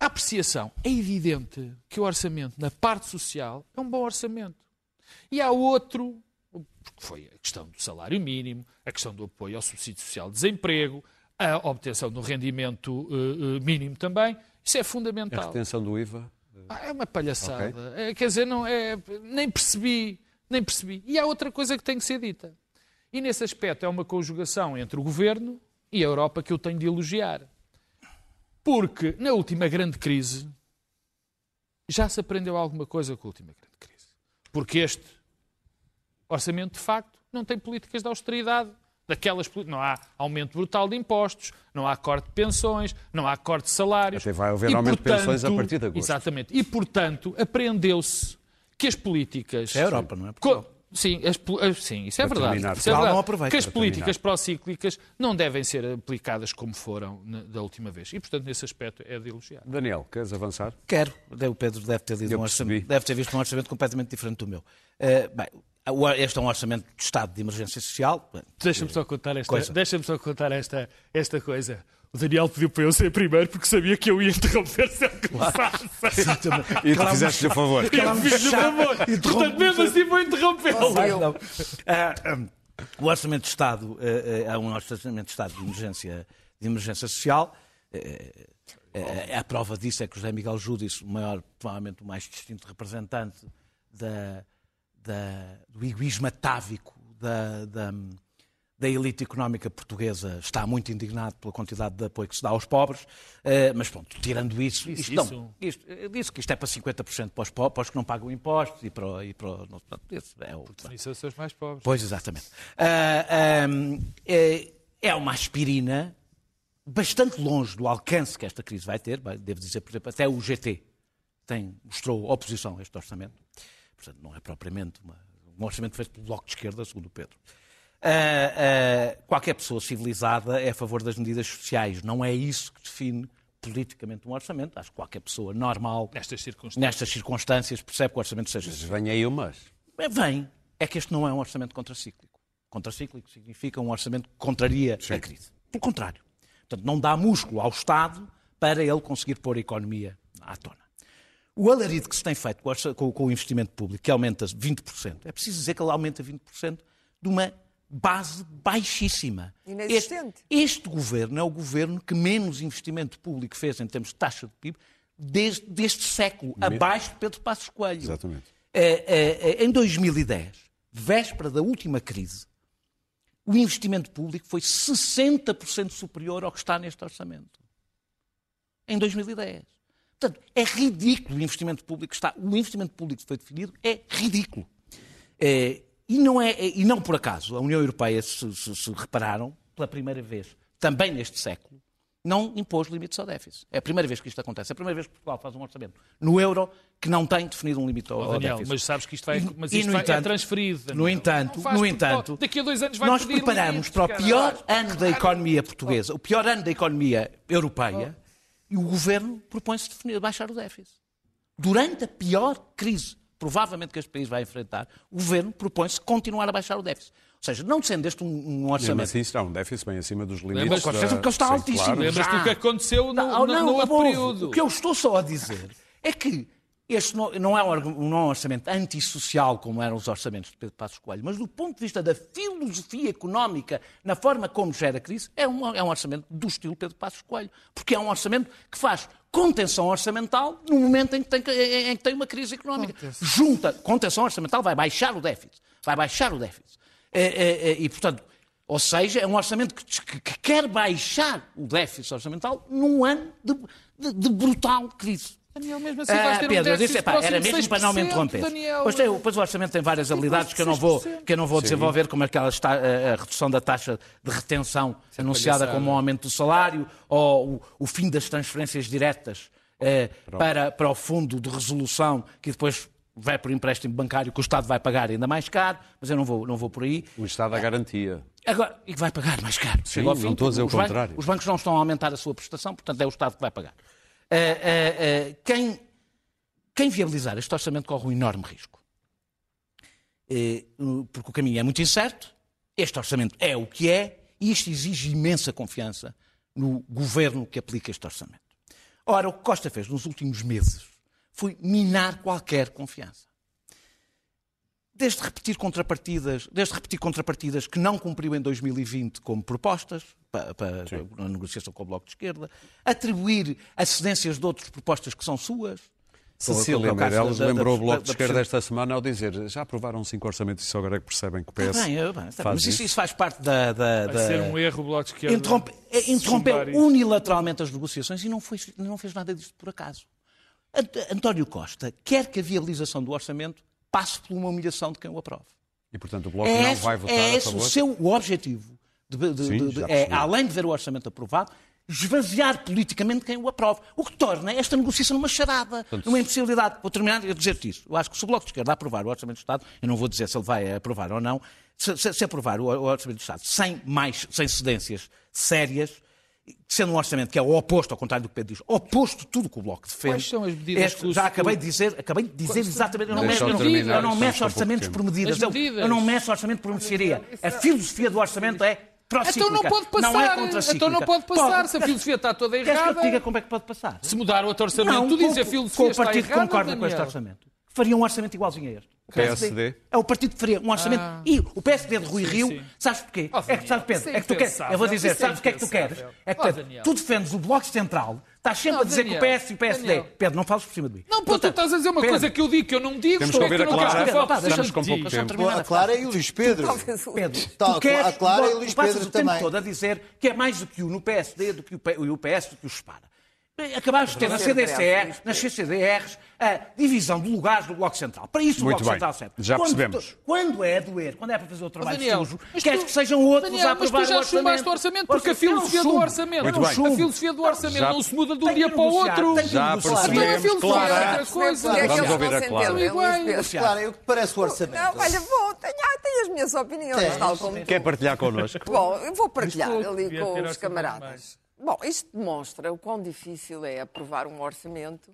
a apreciação. É evidente que o orçamento na parte social é um bom orçamento. E há outro, porque foi a questão do salário mínimo, a questão do apoio ao subsídio social de desemprego, a obtenção do rendimento eh, eh, mínimo também. Isso é A fundamental. retenção do IVA. Ah, é uma palhaçada. É, quer dizer, não é, nem percebi, nem percebi. E há outra coisa que tem que ser dita. E nesse aspecto é uma conjugação entre o governo e a Europa que eu tenho de elogiar. Porque na última grande crise, já se aprendeu alguma coisa com a última grande crise. Porque este orçamento, de facto, não tem políticas de austeridade. Daquelas, não há aumento brutal de impostos, não há corte de pensões, não há corte de salários. Até vai haver E, aumento de pensões a partir de agosto. Exatamente. E, portanto, aprendeu-se que as políticas... Isso é a Europa, não é? Portugal. Sim, as as- sim, isso é Para verdade. terminar, Isso é verdade. não aproveita que as políticas procíclicas não devem ser aplicadas como foram na- da última vez. E, portanto, nesse aspecto é de elogiar. Daniel, queres avançar? Quero. O Pedro deve ter, lido um orçamento, deve ter visto um orçamento completamente diferente do meu. Eh, bem, este é um orçamento de Estado de emergência social. Deixa-me só contar esta Coisa. Deixa-me só contar esta, esta coisa. O Daniel pediu para eu ser primeiro porque sabia que eu ia interromper se ele começasse. E tu fizeste-lhe a favor. Eu fiz-lhe o favor. Portanto, mesmo assim vou interrompê-lo. Ah, hum, o Orçamento de Estado é um Orçamento de Estado de emergência, de emergência social. A prova disso é que José Miguel Júdice, o maior, provavelmente o mais distinto representante da, da- do egoísmo atávico da, da, da elite económica portuguesa, está muito indignado pela quantidade de apoio que se dá aos pobres. Eh, mas pronto, tirando isso, Isso, isto, não, isso. isto, eu disse que isto é para 50% para os, po- para os que não pagam impostos e para, e para não, isso é o, Isso são os mais pobres. Pois, exatamente. Ah, ahm, é, uma aspirina bastante longe do alcance que esta crise vai ter. Devo dizer, por exemplo, até o GT tem, mostrou oposição a este orçamento. Portanto, não é propriamente uma- um orçamento feito pelo Bloco de Esquerda, segundo o Pedro. Ah, ah, qualquer pessoa civilizada é a favor das medidas sociais. Não é isso que define politicamente um orçamento. Acho que qualquer pessoa normal, Nestas circunstâncias. nestas circunstâncias, percebe que o orçamento seja Mas Vem aí umas. é, Vem. É que este não é um orçamento contracíclico. Contracíclico significa um orçamento que contraria a crise. Pelo contrário. Portanto, não dá músculo ao Estado para ele conseguir pôr a economia à tona. O alarido que se tem feito com o investimento público, que aumenta 20%, é preciso dizer que ele aumenta 20% de uma base baixíssima. Inexistente. Este, este governo é o governo que menos investimento público fez em termos de taxa de PIB desde, deste século, abaixo de Pedro Passos Coelho. Exatamente. Eh, eh, eh, em 2010, véspera da última crise, o investimento público foi 60% superior ao que está neste orçamento. Em 2010. Portanto, é ridículo o investimento público que está. O investimento público que foi definido é ridículo. Eh, e, não é, e não por acaso, a União Europeia, se, se- se repararam, pela primeira vez, também neste século, não impôs limites ao déficit. É a primeira vez que isto acontece. É a primeira vez que Portugal faz um orçamento no euro que não tem definido um limite ao, Oh, ao Daniel, déficit. mas sabes que isto vai, mas e, isto vai- é entanto- transferido. Daniel. No entanto, no entanto, daqui a dois anos vai nós preparamos limites, para o cara. pior ano da economia portuguesa, o pior ano da economia europeia, e o governo propõe-se definir, baixar o déficit. Durante a pior crise, provavelmente que este país vai enfrentar, o governo propõe-se continuar a baixar o déficit. Ou seja, não sendo este um, um orçamento. assim será um déficit bem acima dos limites. Lembras- Com certeza, porque ele está Sim, altíssimo. claro. Lembras-te do que aconteceu no, Não, no, não, no outro houve. período? O que eu estou só a dizer é que este não, não é um, não é um orçamento antissocial como eram os orçamentos de Pedro Passos Coelho, mas do ponto de vista da filosofia económica, na forma como gera a crise, é um, é um orçamento do estilo Pedro Passos Coelho. Porque é um orçamento que faz contenção orçamental no momento em que tem, em- que tem uma crise económica. Junta, contenção orçamental vai baixar o déficit. Vai baixar o déficit. É, é, e, portanto, ou seja, é um orçamento que, que- que quer baixar o déficit orçamental num ano de, de- de brutal crise. Daniel, mesmo assim vais Ah, ter um Pedro, eu disse, epá, era mesmo para não me 6%, interromper. Daniel. Pois, tem, pois o orçamento tem várias habilidades que eu não vou, que eu não vou desenvolver, como aquela está, a, a redução da taxa de retenção anunciada como um aumento do salário, ou o, o fim das transferências diretas eh, para, para o fundo de resolução, que depois vai por empréstimo bancário, que o Estado vai pagar ainda mais caro, mas eu não vou, não vou por aí. O Estado à garantia. Agora, e que vai pagar mais caro. Chega ao não fim, estou a dizer o os bancos- contrário. Os bancos não estão a aumentar a sua prestação, portanto é o Estado que vai pagar. Ah, ah, ah, quem, quem viabilizar este orçamento corre um enorme risco. Eh, porque o caminho é muito incerto, este orçamento é o que é, e isto exige imensa confiança no governo que aplica este orçamento. Ora, o que Costa fez nos últimos meses foi minar qualquer confiança desde repetir contrapartidas, desde repetir contrapartidas que não cumpriu em 2020 como propostas para, para, na negociação com o Bloco de Esquerda, atribuir acedências de outras propostas que são suas. Cecília Meirelles da- da- lembrou o da- Bloco de da Esquerda Presidente- esta semana ao dizer já aprovaram cinco orçamentos e só agora é que percebem que o PS bem, bem, faz mas isso, isso. isso faz parte da. da, Vai da- ser um erro o Bloco de Esquerda. Interrompe, é, interrompeu unilateralmente as negociações e não, foi, não fez nada disto por acaso. Ant- António Costa quer que a viabilização do orçamento passe por uma humilhação de quem o aprove. E, portanto, o Bloco É não esse, vai votar é a esse o favor? seu o objetivo. De- de- Sim, de- de- é, além de ver o orçamento aprovado, esvaziar politicamente quem o aprove. O que torna esta negociação numa charada, numa impossibilidade. Vou terminar a dizer-te isso. Eu acho que se o Bloco de Esquerda aprovar o Orçamento do Estado, eu não vou dizer se ele vai aprovar ou não, se, se- se aprovar o, o Orçamento do Estado sem mais, sem cedências sérias, sendo um orçamento que é o oposto, ao contrário do que Pedro diz, oposto de tudo que o Bloco defende. Quais são as medidas Este- que o- já acabei de dizer, acabei de dizer exatamente, eu não, meço, eu eu não, meço orçamentos por medidas. As Eu, eu não meço orçamento por mercearia. A filosofia do orçamento é. Então não pode passar. Não é então não pode passar. Se a filosofia está toda Queres que eu errada. te diga como é que pode passar? Se mudar outro orçamento, Não, tu dizes com- a filosofia com o partido que errada, concorda com este orçamento. Faria um orçamento igualzinho a este. O PSD. É o partido que faria um orçamento. Ah. E o PSD de Rui Sim, Rio, sim. sabes porquê? Oh, é que Daniel, sabes, Pedro, é é que tu queres. Eu vou dizer, Isso é sabes o que é que tu queres? É que Oh, tu- Daniel. tu defendes o Bloco Central, estás sempre Não, a dizer que o Daniel, PS e o PSD. Daniel. Pedro, não fales por cima de mim. Não, pô, tu Portanto, estás a dizer uma Pedro, coisa que eu digo que eu não digo. Temos que ouvir a Clara. de com pouco tempo. A Clara e o Luís Pedro. Pedro, tu queres, a Clara tu e o Luís passas Pedro o tempo também. todo a dizer que é mais do que o no PSD, do que o PS, do que o SPARA. Acabaste de ter na é CDCR, nas CCDRs, a divisão de lugares do Bloco Central. Para isso o Muito Bloco bem. Central serve. Já quando, percebemos. Quando é a doer, quando é para fazer o trabalho Daniel, sujo, queres tu- que sejam outros Daniel, a mas tu aprovar já o chumbaste o orçamento, porque a é filosofia do orçamento, É a filosofia do orçamento Já- não se muda de um dia para o outro. tem que Já percebemos, Então a filosofia Clara. é outra coisa. Porque é que Vamos eles ouvir a Clara. Clara, o que parece o orçamento? Não, olha, vou, tenho, ah, tenho as minhas opiniões, tal como Quer partilhar connosco? Bom, eu vou partilhar ali com os camaradas. Bom, isto demonstra o quão difícil é aprovar um orçamento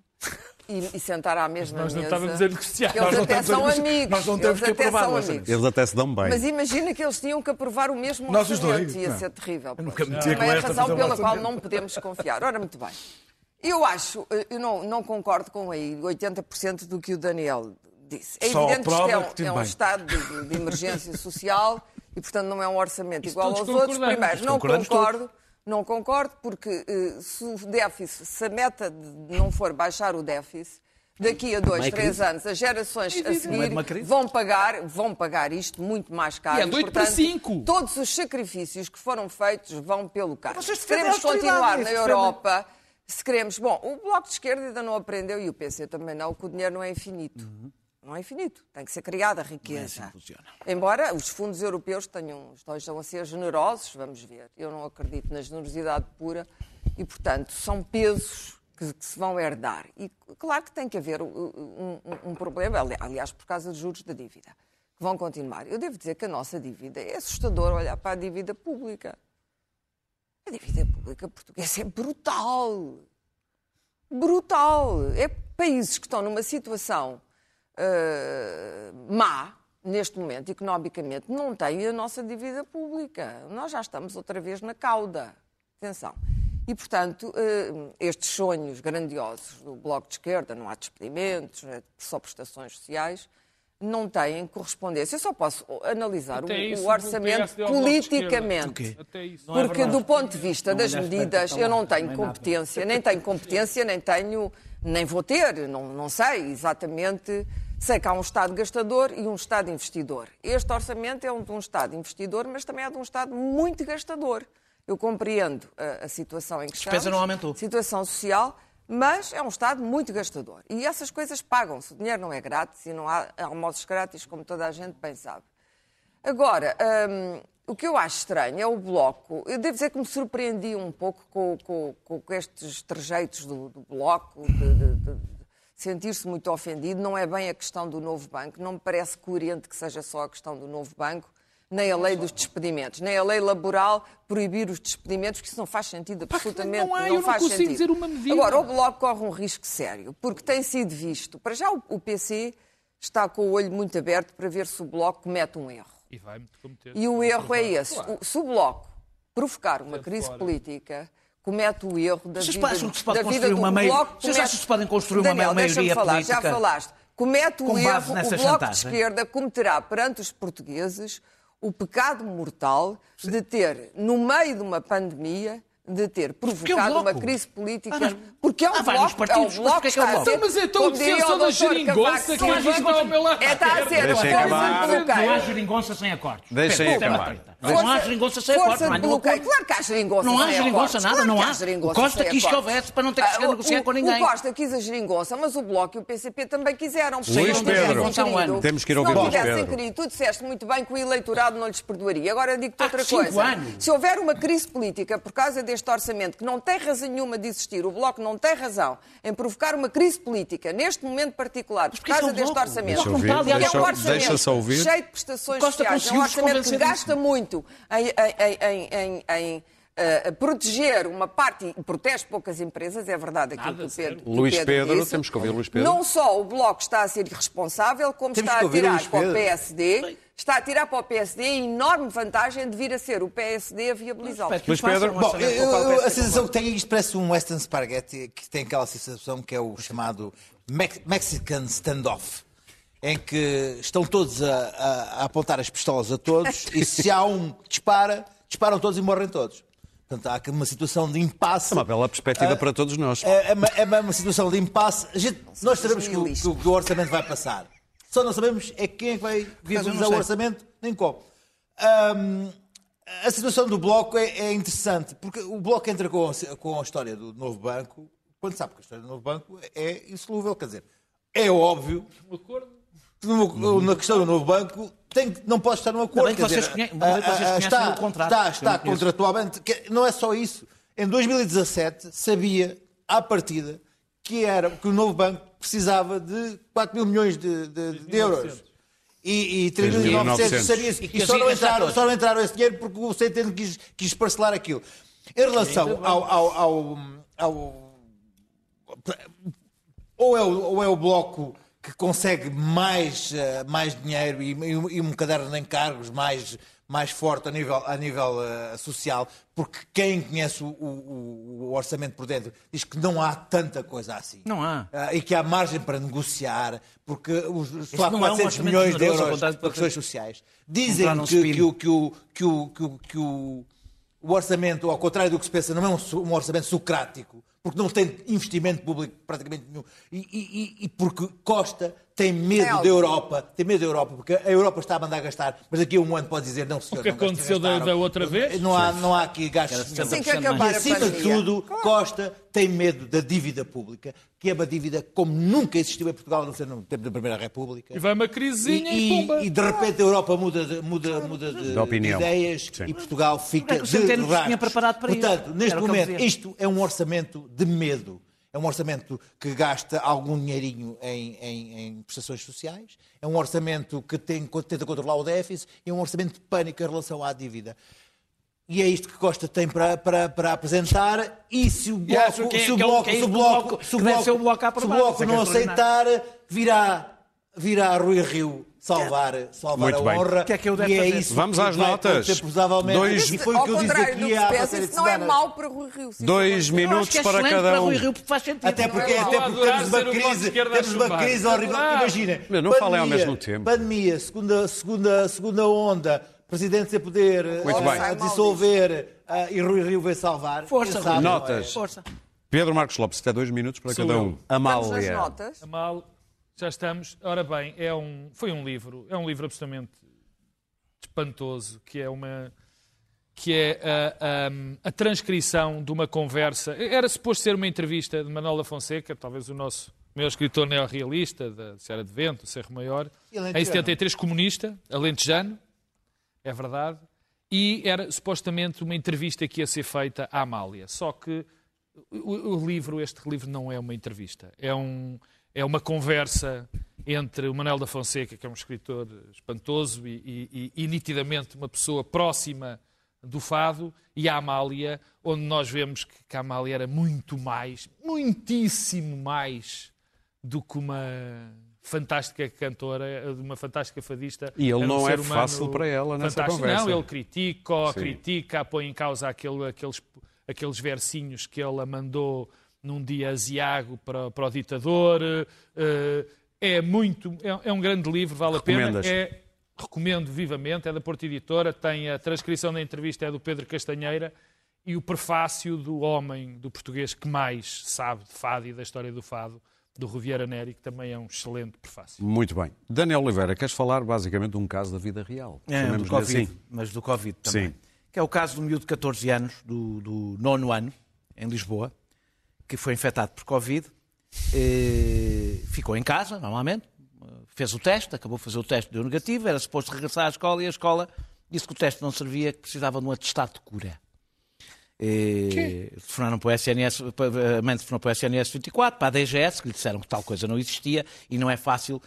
e, e sentar à mesma Nós não mesa. estávamos a negociar. Nós Eles não até a são amigos. Nós não temos que até aprovar amigos. Eles até se dão bem. Mas imagina que eles tinham que aprovar o mesmo Nós os orçamento. dois, Ia não. ser terrível. Eu nunca metia com Não é a razão pela qual não podemos confiar. Ora, muito bem. Eu acho, eh, eu não, não concordo com aí 80% do que o Daniel disse. É Só evidente que isto prova é um, é um estado de, de emergência social e, portanto, não é um orçamento igual aos outros. Primeiro, não concordo. Não concordo, porque eh, se o déficit, se a meta de não for baixar o déficit, daqui a dois, Meio três crise. anos, as gerações a de seguir crise. vão pagar, vão pagar isto muito mais caro. E é de oito para cinco. Todos os sacrifícios que foram feitos vão pelo caro. Se queremos continuar na. Europa, se queremos. Bom, o Bloco de Esquerda ainda não aprendeu e o PC também não, que o dinheiro não é infinito. Não é infinito. Tem que ser criada a riqueza. assim que funciona. Embora os fundos europeus tenham, estão a ser generosos, vamos ver. Eu não acredito na generosidade pura e, portanto, são pesos que, que se vão herdar. E claro que tem que haver um, um- um problema, ali- aliás, por causa dos juros da dívida, que vão continuar. Eu devo dizer que a nossa dívida é assustador olhar para a dívida pública. A dívida pública portuguesa é brutal. Brutal. É países que estão numa situação eh, má, neste momento, economicamente, não têm a nossa dívida pública. Nós já estamos outra vez na cauda. Atenção. E, portanto, eh, estes sonhos grandiosos do Bloco de Esquerda, não há despedimentos, é só prestações sociais, não têm correspondência. Eu só posso analisar o, isso, o orçamento politicamente. É Porque verdade. do ponto de vista Não das medidas, para eu não tenho é nada. competência, nem tenho competência, nem tenho, nem vou ter, não, não sei exatamente. Sei que há um Estado gastador e um Estado investidor. Este orçamento é um de um Estado investidor, mas também é de um Estado muito gastador. Eu compreendo a, a situação em que despesa estamos, não aumentou. situação social, mas é um Estado muito gastador. E essas coisas pagam-se. O dinheiro não é grátis e não há almoços grátis, como toda a gente bem sabe. Agora, hum, o que eu acho estranho é o Bloco. Eu devo dizer que me surpreendi um pouco com, com- com- estes trejeitos do, do Bloco, de- de- de sentir-se muito ofendido. Não é bem a questão do novo banco. Não me parece coerente que seja só a questão do novo banco, nem a lei dos despedimentos, nem a lei laboral proibir os despedimentos, porque isso não faz sentido absolutamente. não há, eu não faz sentido. Agora, o Bloco corre um risco sério, porque tem sido visto. Para já, o- PC está com o olho muito aberto para ver se o Bloco comete um erro. E vai-me cometer. E o erro é esse. Claro. Se o Bloco provocar uma crise política, comete o erro da Vocês vida, acham que se pode construir uma maioria- Bloco. Vocês comete- acham que se podem construir uma Daniel, maioria deixa-me falar, política Já falaste. Comete o erro, o Bloco de chantagem? Esquerda cometerá perante os portugueses o pecado mortal de ter, no meio de uma pandemia, de ter é provocado uma crise política, Ah, mas- porque é há vários bloco, partidos, é mas bloco porquê que é está a ser, Então, mas então o defensor da geringonça que é Silva, Isabel Bela é, está a ser Deixem força acabar. de bloqueio. Não há geringonça sem acordos. Deixem acabar. uma. Não há geringonça sem acordos. Força Não há de bloqueio. Claro que há geringonça Não há geringonça nada, não há. O Costa quis que houvesse para não ter que Ah, chegar a negociar com ninguém. O Costa quis a geringonça, mas o Bloco e o PCP também quiseram. porque Luís se não Pedro. querido- Temos que ir se ouvir não Luís tivessem Pedro. querido, tu disseste muito bem que o eleitorado não lhes perdoaria. Agora eu digo-te outra coisa. Se houver uma crise política por causa deste orçamento, que não tem razão nenhuma de existir, o Bloco não tem razão em provocar uma crise política neste momento particular por é causa o deste Bloco. orçamento. Deixa ouvir, aliado que é um deixa- orçamento deixa-se ouvir. cheio de prestações Costa sociais, é um orçamento que gasta muito em, em- em- em- em, eh, proteger uma parte, e protege poucas empresas, é verdade aquilo Nada, que o Pedro, que Luís Pedro Pedro, disse. temos que ouvir Luís Pedro. Não só o Bloco está a ser irresponsável, como Temos está a tirar para o. PSD, está a tirar para o PSD a enorme vantagem de vir a ser o PSD a viabilizá-lo. Luís Pedro. Bom, eu- a sensação que tenho é que isto parece um Western Spaghetti que tem aquela sensação que é o chamado Mex- Mexican standoff, em que estão todos a, a- a apontar as pistolas a todos e se há um que dispara, disparam todos e morrem todos. Portanto, há aqui uma situação de impasse. É uma bela perspectiva para todos nós. É, é uma, é uma- situação de impasse. A gente- nós sabemos que o, que o- que o orçamento vai passar. Só não sabemos é quem é que vai viabilizar o orçamento, nem como. Ahm, a situação do Bloco é, é interessante, porque o Bloco entra com a, com a história do novo banco, quando sabe que a história do novo banco é insolúvel. Quer dizer, é óbvio Um acordo. na questão do novo banco tem, não pode estar num acordo. que vocês dizer, conhe- ah, vocês ah, conhecem está, o contrato, Está, está contratualmente. não é só isso. Em 2017 sabia, à partida, que, era, que o novo banco precisava de 4 mil milhões de, de- de euros. E, e 3.900 3.900. sabia-se. E E só assim não, entraram, só não entraram esse dinheiro porque o Centeno quis, quis parcelar aquilo. Em relação ao- ao- ao- ao ou é o, ou é o bloco que consegue mais, eh, mais dinheiro e, e- e um caderno de encargos mais, mais forte a nível, a nível eh, social, porque quem conhece o, o- o orçamento por dentro diz que não há tanta coisa assim. Não há. Ah, e que há margem para negociar, porque os, só há não é um 400 milhões de euros para que- questões sociais. Dizem que, que o- que o, que, o, que, o, que o, o orçamento, ao contrário do que se pensa, não é um, um orçamento socrático, porque não tem investimento público praticamente nenhum, e- e- e porque Costa tem medo É da. Europa, tem medo da Europa, porque a Europa está a mandar gastar, mas daqui a um ano pode dizer, não senhor, O que aconteceu da- da outra vez? Não há, não há aqui gastos. Assim que 70% acabar mais. E acima de tudo, Costa tem medo da dívida pública, que é uma dívida como nunca existiu em Portugal, não ser no tempo da Primeira República. E vai uma crisezinha e, E, pumba. e- de repente a Europa muda de, muda, muda de, De ideias Sim. e Portugal fica é que o de rastros. para isso. Portanto, neste momento, isto é um orçamento de medo. É um orçamento que gasta algum dinheirinho em, em- em prestações sociais, é um orçamento que tem, tenta controlar o déficit, e é um orçamento de pânico em relação à dívida. E é isto que Costa tem para, para, para apresentar. E se o bloco, é- se o é bloco, é se o bloco, se o bloco, ser o Bloco se o bloco isso é é não aceitar, virá, virá Rui Rio salvar, salvar Muito a bem. honra. O que é que eu devo e é fazer? isso Vamos que às vai notas. acontecer, provavelmente. Dois- E foi o Ao que eu disse contrário do aqui que há se pensa, isso não é mau para Rui Rio. se Dois isso acontecer. Eu acho minutos que é para excelente cada para um. Rui Rio, porque faz sentido. Até porque, até porque adorar temos uma ser o Bloco de crise, Esquerda a temos uma chumbar. crise horrível. Ah. Imagina, Mas não falem ao mesmo tempo. Pandemia, segunda, segunda, segunda onda, presidente sem poder, Muito a, bem. a dissolver ah, e Rui Rio veio salvar. Força, Quem sabe, Rui. não é? Notas. Força. Pedro Marcos Lopes, até dois minutos para cada um. Vamos às Amália. notas. Mal, já estamos. Ora bem, é um, foi um livro, é um livro absolutamente espantoso, que é uma que é a, a- a transcrição de uma conversa. Era suposto ser uma entrevista de Manuel da Fonseca, talvez o nosso maior escritor neorrealista da Serra de Vento, o Cerro Maior, em alentejano. 73 comunista, alentejano, é verdade, e era supostamente uma entrevista que ia ser feita à Amália. Só que o, o livro, este livro não é uma entrevista, é, um, é uma conversa entre o Manuel da Fonseca, que é um escritor espantoso e, e- e- nitidamente uma pessoa próxima do fado, e a Amália, onde nós vemos que, que a Amália era muito mais, muitíssimo mais do que uma fantástica cantora, uma fantástica fadista. E ele Era não é ser humano fácil para ela nessa fantástico. conversa. Não, ele critica, Sim. critica, põe em causa aquele- aqueles, aqueles versinhos que ela mandou num dia aziago para, para o ditador. eh, é muito, é, é um grande livro, vale a pena. É, recomendo vivamente, é da Porta Editora, tem a transcrição da entrevista, é do Pedro Castanheira, e o prefácio do homem, do português que mais sabe de fado e da história do fado, do Riviera Neri, que também é um excelente prefácio. Muito bem. Daniel Oliveira, queres falar basicamente de um caso da vida real? É, do Covid, assim. mas do Covid também. Sim. Que é o caso do miúdo de 14 anos, do, do nono ano, em Lisboa, que foi infectado por Covid, eh, ficou em casa, normalmente, fez o teste, acabou de fazer o teste, deu negativo, era suposto regressar à escola e a escola disse que o teste não servia, que precisava de um atestado de cura. Eh, telefonaram para o SNS, a mãe telefonou para o SNS 24, para a DGS, que lhe disseram que tal coisa não existia e não é fácil,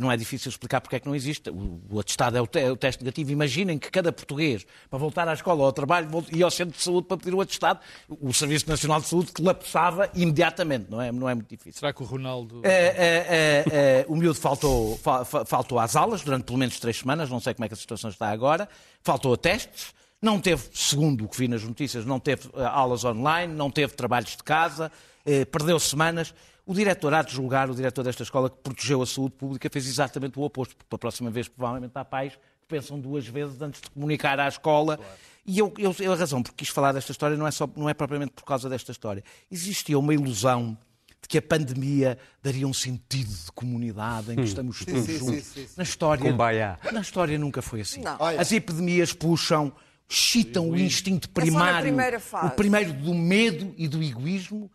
não é difícil explicar porque é que não existe. O, atestado é o, é o teste negativo. Imaginem que cada português, para voltar à escola ou ao trabalho, ia ao centro de saúde para pedir o atestado, o Serviço Nacional de Saúde colapsava imediatamente, não é, não é muito difícil. Será que o Ronaldo. É, é, o miúdo faltou, fa- fa- faltou às aulas durante pelo menos três semanas, não sei como é que a situação está agora, faltou a testes, não teve, segundo o que vi nas notícias, não teve eh, aulas online, não teve trabalhos de casa, eh, perdeu semanas. O diretor há de julgar, o diretor desta escola que protegeu a saúde pública, fez exatamente o oposto, porque para a próxima vez provavelmente há pais que pensam duas vezes antes de comunicar à escola. E eu, eu, eu- a razão por que quis falar desta história não é, só, não é propriamente por causa desta história. Existia uma ilusão de que a pandemia daria um sentido de comunidade em que estamos todos sim, juntos. sim, sim, sim. Na história, na história nunca foi assim. Não. As epidemias puxam, excitam o instinto É primário, primeira fase. o primeiro do medo e do egoísmo,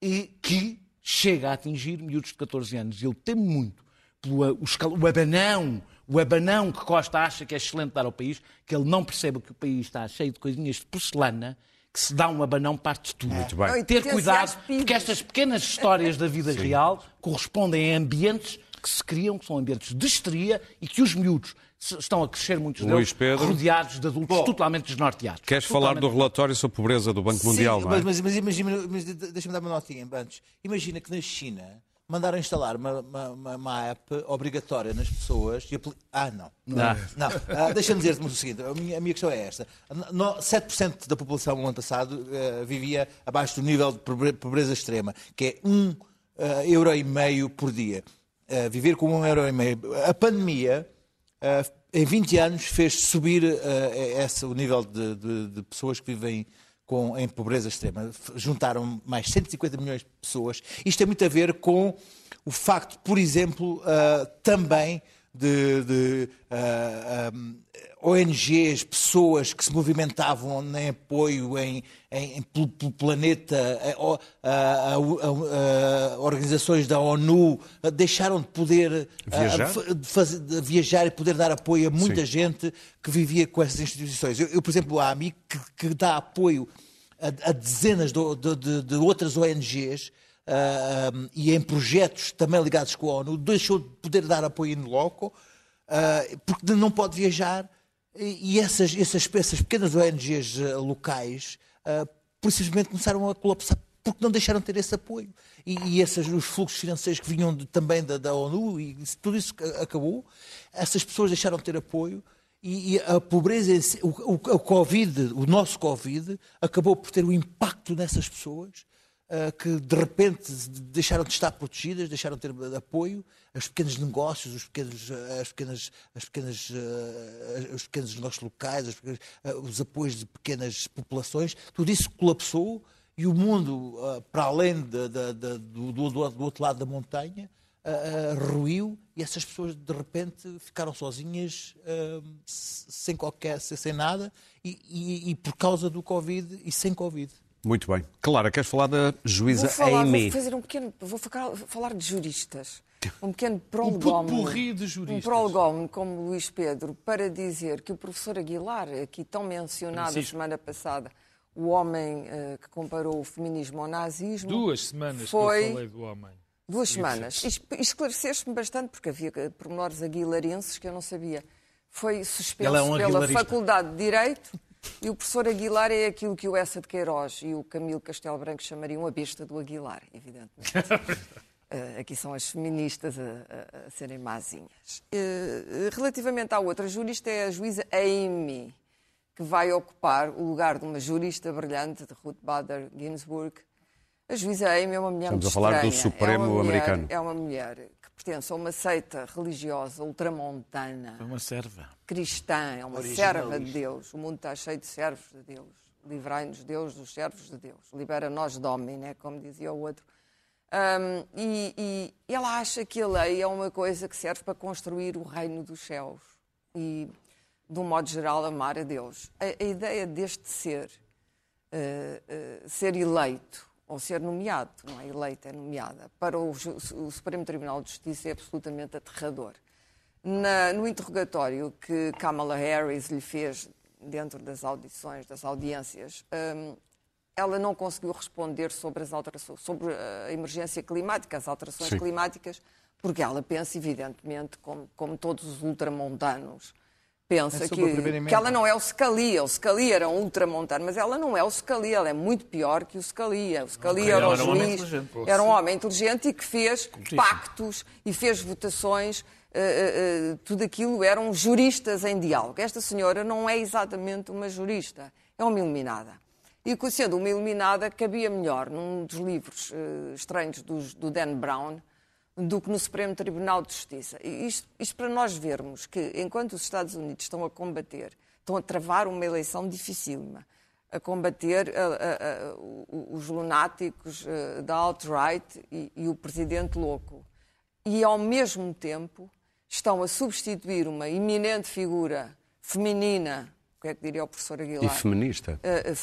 e que chega a atingir miúdos de 14 anos. Eu temo muito pelo o, escal- o abanão, o abanão que Costa acha que é excelente dar ao país, que ele não perceba que o país está cheio de coisinhas de porcelana, que se dá um abanão parte de tudo. Muito bem. Não, Ter cuidado, porque estas pequenas histórias da vida real correspondem a ambientes que se criam, que são ambientes de histeria e que os miúdos se- estão a crescer muitos Luís deles Pedro. rodeados de adultos totalmente desnorteados. Queres falar do Totalmente. relatório sobre a pobreza do Banco Mundial, Sim, não é? mas, mas, mas imagina, mas de- deixa-me dar uma notinha antes. Imagina que na China mandaram instalar uma, uma, uma- uma app obrigatória nas pessoas e apli- Ah, não. Não. não. Ah, deixa-me dizer-te o seguinte: a minha, a minha questão é esta. No- 7% da população no ano passado eh, vivia abaixo do nível de pobre- pobreza extrema, que é um eh, euro e meio por dia. Eh, viver com um euro e meio. A pandemia. Uh, em 20 anos fez subir uh, esse, o nível de, de- de pessoas que vivem com, em pobreza extrema. Juntaram mais 150 milhões de pessoas. Isto tem muito a ver com o facto, por exemplo, uh, também de, de, uh, um, ONGs, pessoas que se movimentavam em apoio em, em- em- pelo, planeta, eh, o- a- a- a- organizações da ONU deixaram de poder Viajar? de fazer- de viajar e poder dar apoio a muita Sim. gente que vivia com essas instituições. Eu, eu, por exemplo, há amigo que, que dá apoio a, dezenas de, de- de- de outras ONGs ah, e em projetos também ligados com a ONU, deixou de poder dar apoio in loco ah, porque não pode viajar. E, essas, essas, essas pequenas ONGs ah, locais ah, simplesmente começaram a colapsar porque não deixaram de ter esse apoio. E, e esses, os fluxos financeiros que vinham de- também da, da ONU, e tudo isso acabou, essas pessoas deixaram de ter apoio e, a pobreza, o, o, Covid, o nosso Covid, acabou por ter um impacto nessas pessoas que de repente deixaram de estar protegidas, deixaram de ter apoio, os pequenos negócios, os pequenos, ah, as pequenas, as pequenas, ah, os pequenos negócios locais, as pequenas- os apoios de pequenas populações, tudo isso colapsou e o mundo, para além da- da- da- do, do- outro lado da montanha, ruiu e essas pessoas de repente ficaram sozinhas, sem qualquer, sem nada, e, e- e por causa do Covid e sem Covid. Muito bem. Clara, queres falar da juíza Vou falar, Amy? vou fazer um pequeno, vou falar, falar de juristas. Um pequeno Um prolegómeno. putpurri de Um juristas. prolegómeno como Luís Pedro para dizer que o professor Aguilar, aqui tão mencionado Francisco. semana passada, o homem eh, que comparou o feminismo ao nazismo. Duas semanas foi... que eu falei do homem. Duas semanas. Es- Esclareceste-me bastante, porque havia pormenores aguilarenses que eu não sabia. Foi suspenso é um pela. Faculdade de Direito e o professor Aguilar é aquilo que o Essa de Queiroz e o Camilo Castelo Branco chamariam a besta do Aguilar, evidentemente. Eh, aqui são as feministas a, a- a serem mazinhas. Eh, relativamente à outra jurista, é a juíza Amy, que vai ocupar o lugar de uma jurista brilhante, de Ruth Bader Ginsburg. A juíza Amy é uma mulher Estamos a falar do estranha. Supremo é mulher- americano. É uma mulher pertence a uma seita religiosa ultramontana É uma serva. cristã, é uma serva de Deus. O mundo está cheio de servos de Deus. livrai-nos Deus dos servos de Deus, libera-nós domine, como dizia o outro. Um, e, e, ela acha que a lei é uma coisa que serve para construir o reino dos céus e, de um modo geral, amar a Deus. A, a ideia deste ser, uh, uh, ser eleito, ou ser nomeado, não é eleito, é nomeada, para o, o Supremo Tribunal de Justiça é absolutamente aterrador. Na, no interrogatório que Kamala Harris lhe fez dentro das audições, das audiências, um, ela não conseguiu responder sobre as alterações, sobre a emergência climática, as alterações Sim. climáticas, porque ela pensa, evidentemente, como, como todos os ultramontanos, pensa que, que ela não é o Scalia. O Scalia era um ultramontano, mas ela não é o Scalia, ela é muito pior que o Scalia. O Scalia era um juiz, era um homem inteligente e que fez pactos e fez votações. Uh, uh, uh, tudo aquilo eram juristas em diálogo. Esta senhora não é exatamente uma jurista, é uma iluminada. E sendo uma iluminada, cabia melhor num dos livros estranhos do, do Dan Brown, do que no Supremo Tribunal de Justiça. Isto, isto para nós vermos que, enquanto os Estados Unidos estão a combater, estão a travar uma eleição dificílima, a combater a, a, a, os lunáticos eh, da alt-right e, e o presidente louco, e ao mesmo tempo estão a substituir uma iminente figura feminina que é que diria o professor Aguilar? E feminista. Uh,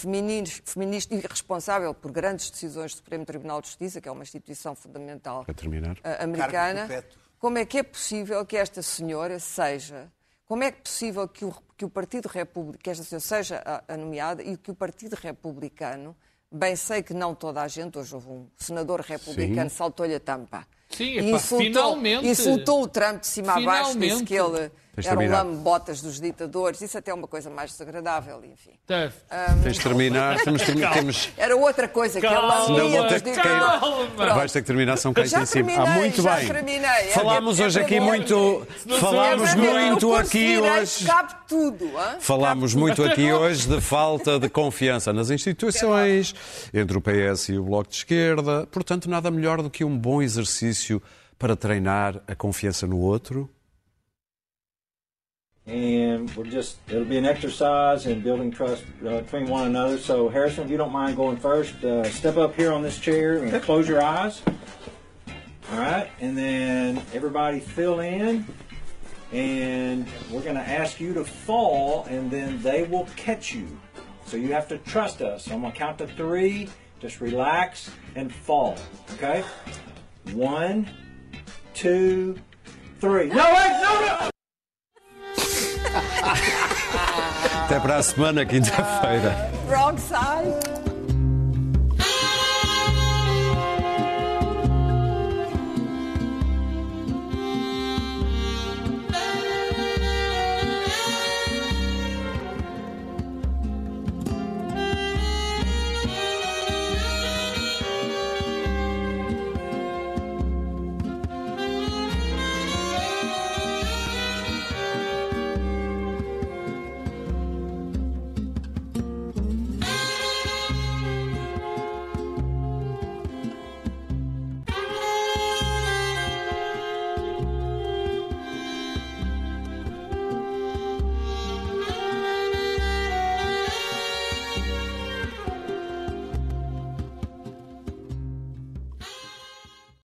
feminista e responsável por grandes decisões do Supremo Tribunal de Justiça, que é uma instituição fundamental Para terminar. Uh, americana. Como é que é possível que esta senhora seja, como é que é possível que o, que o Partido Republicano, que esta senhora seja a, a nomeada e que o Partido Republicano, bem sei que não toda a gente, hoje houve um senador republicano, saltou-lhe a tampa. Sim, e insultou, finalmente. Insultou o Trump de cima a baixo, disse que ele era um lame-botas dos ditadores. Isso até é uma coisa mais desagradável, enfim. Um... Tens de terminar. Temos, temos... Era outra coisa que ele lambia dos ditadores. Vais ter que terminar, são cá em cima. Ah, muito já bem. Terminei. Falámos é, hoje aqui muito... Falámos muito aqui hoje... Cabe tudo. Hein? Falámos muito aqui hoje de falta de confiança nas instituições, entre o PS e o Bloco de Esquerda. Portanto, nada melhor do que um bom exercício para treinar a confiança no outro and we're just it'll be an exercise in building trust uh, between one another. So Harrison, if you don't mind going first, uh, step up here on this chair and close your eyes. All right, and then everybody fill in, and we're going to ask you to fall, and then they will catch you. So you have to trust us. So I'm going to count to three. Just relax and fall. Okay. One, two, three. No, wait, no, no. Até para a semana, quinta-feira. Ah, wrong side.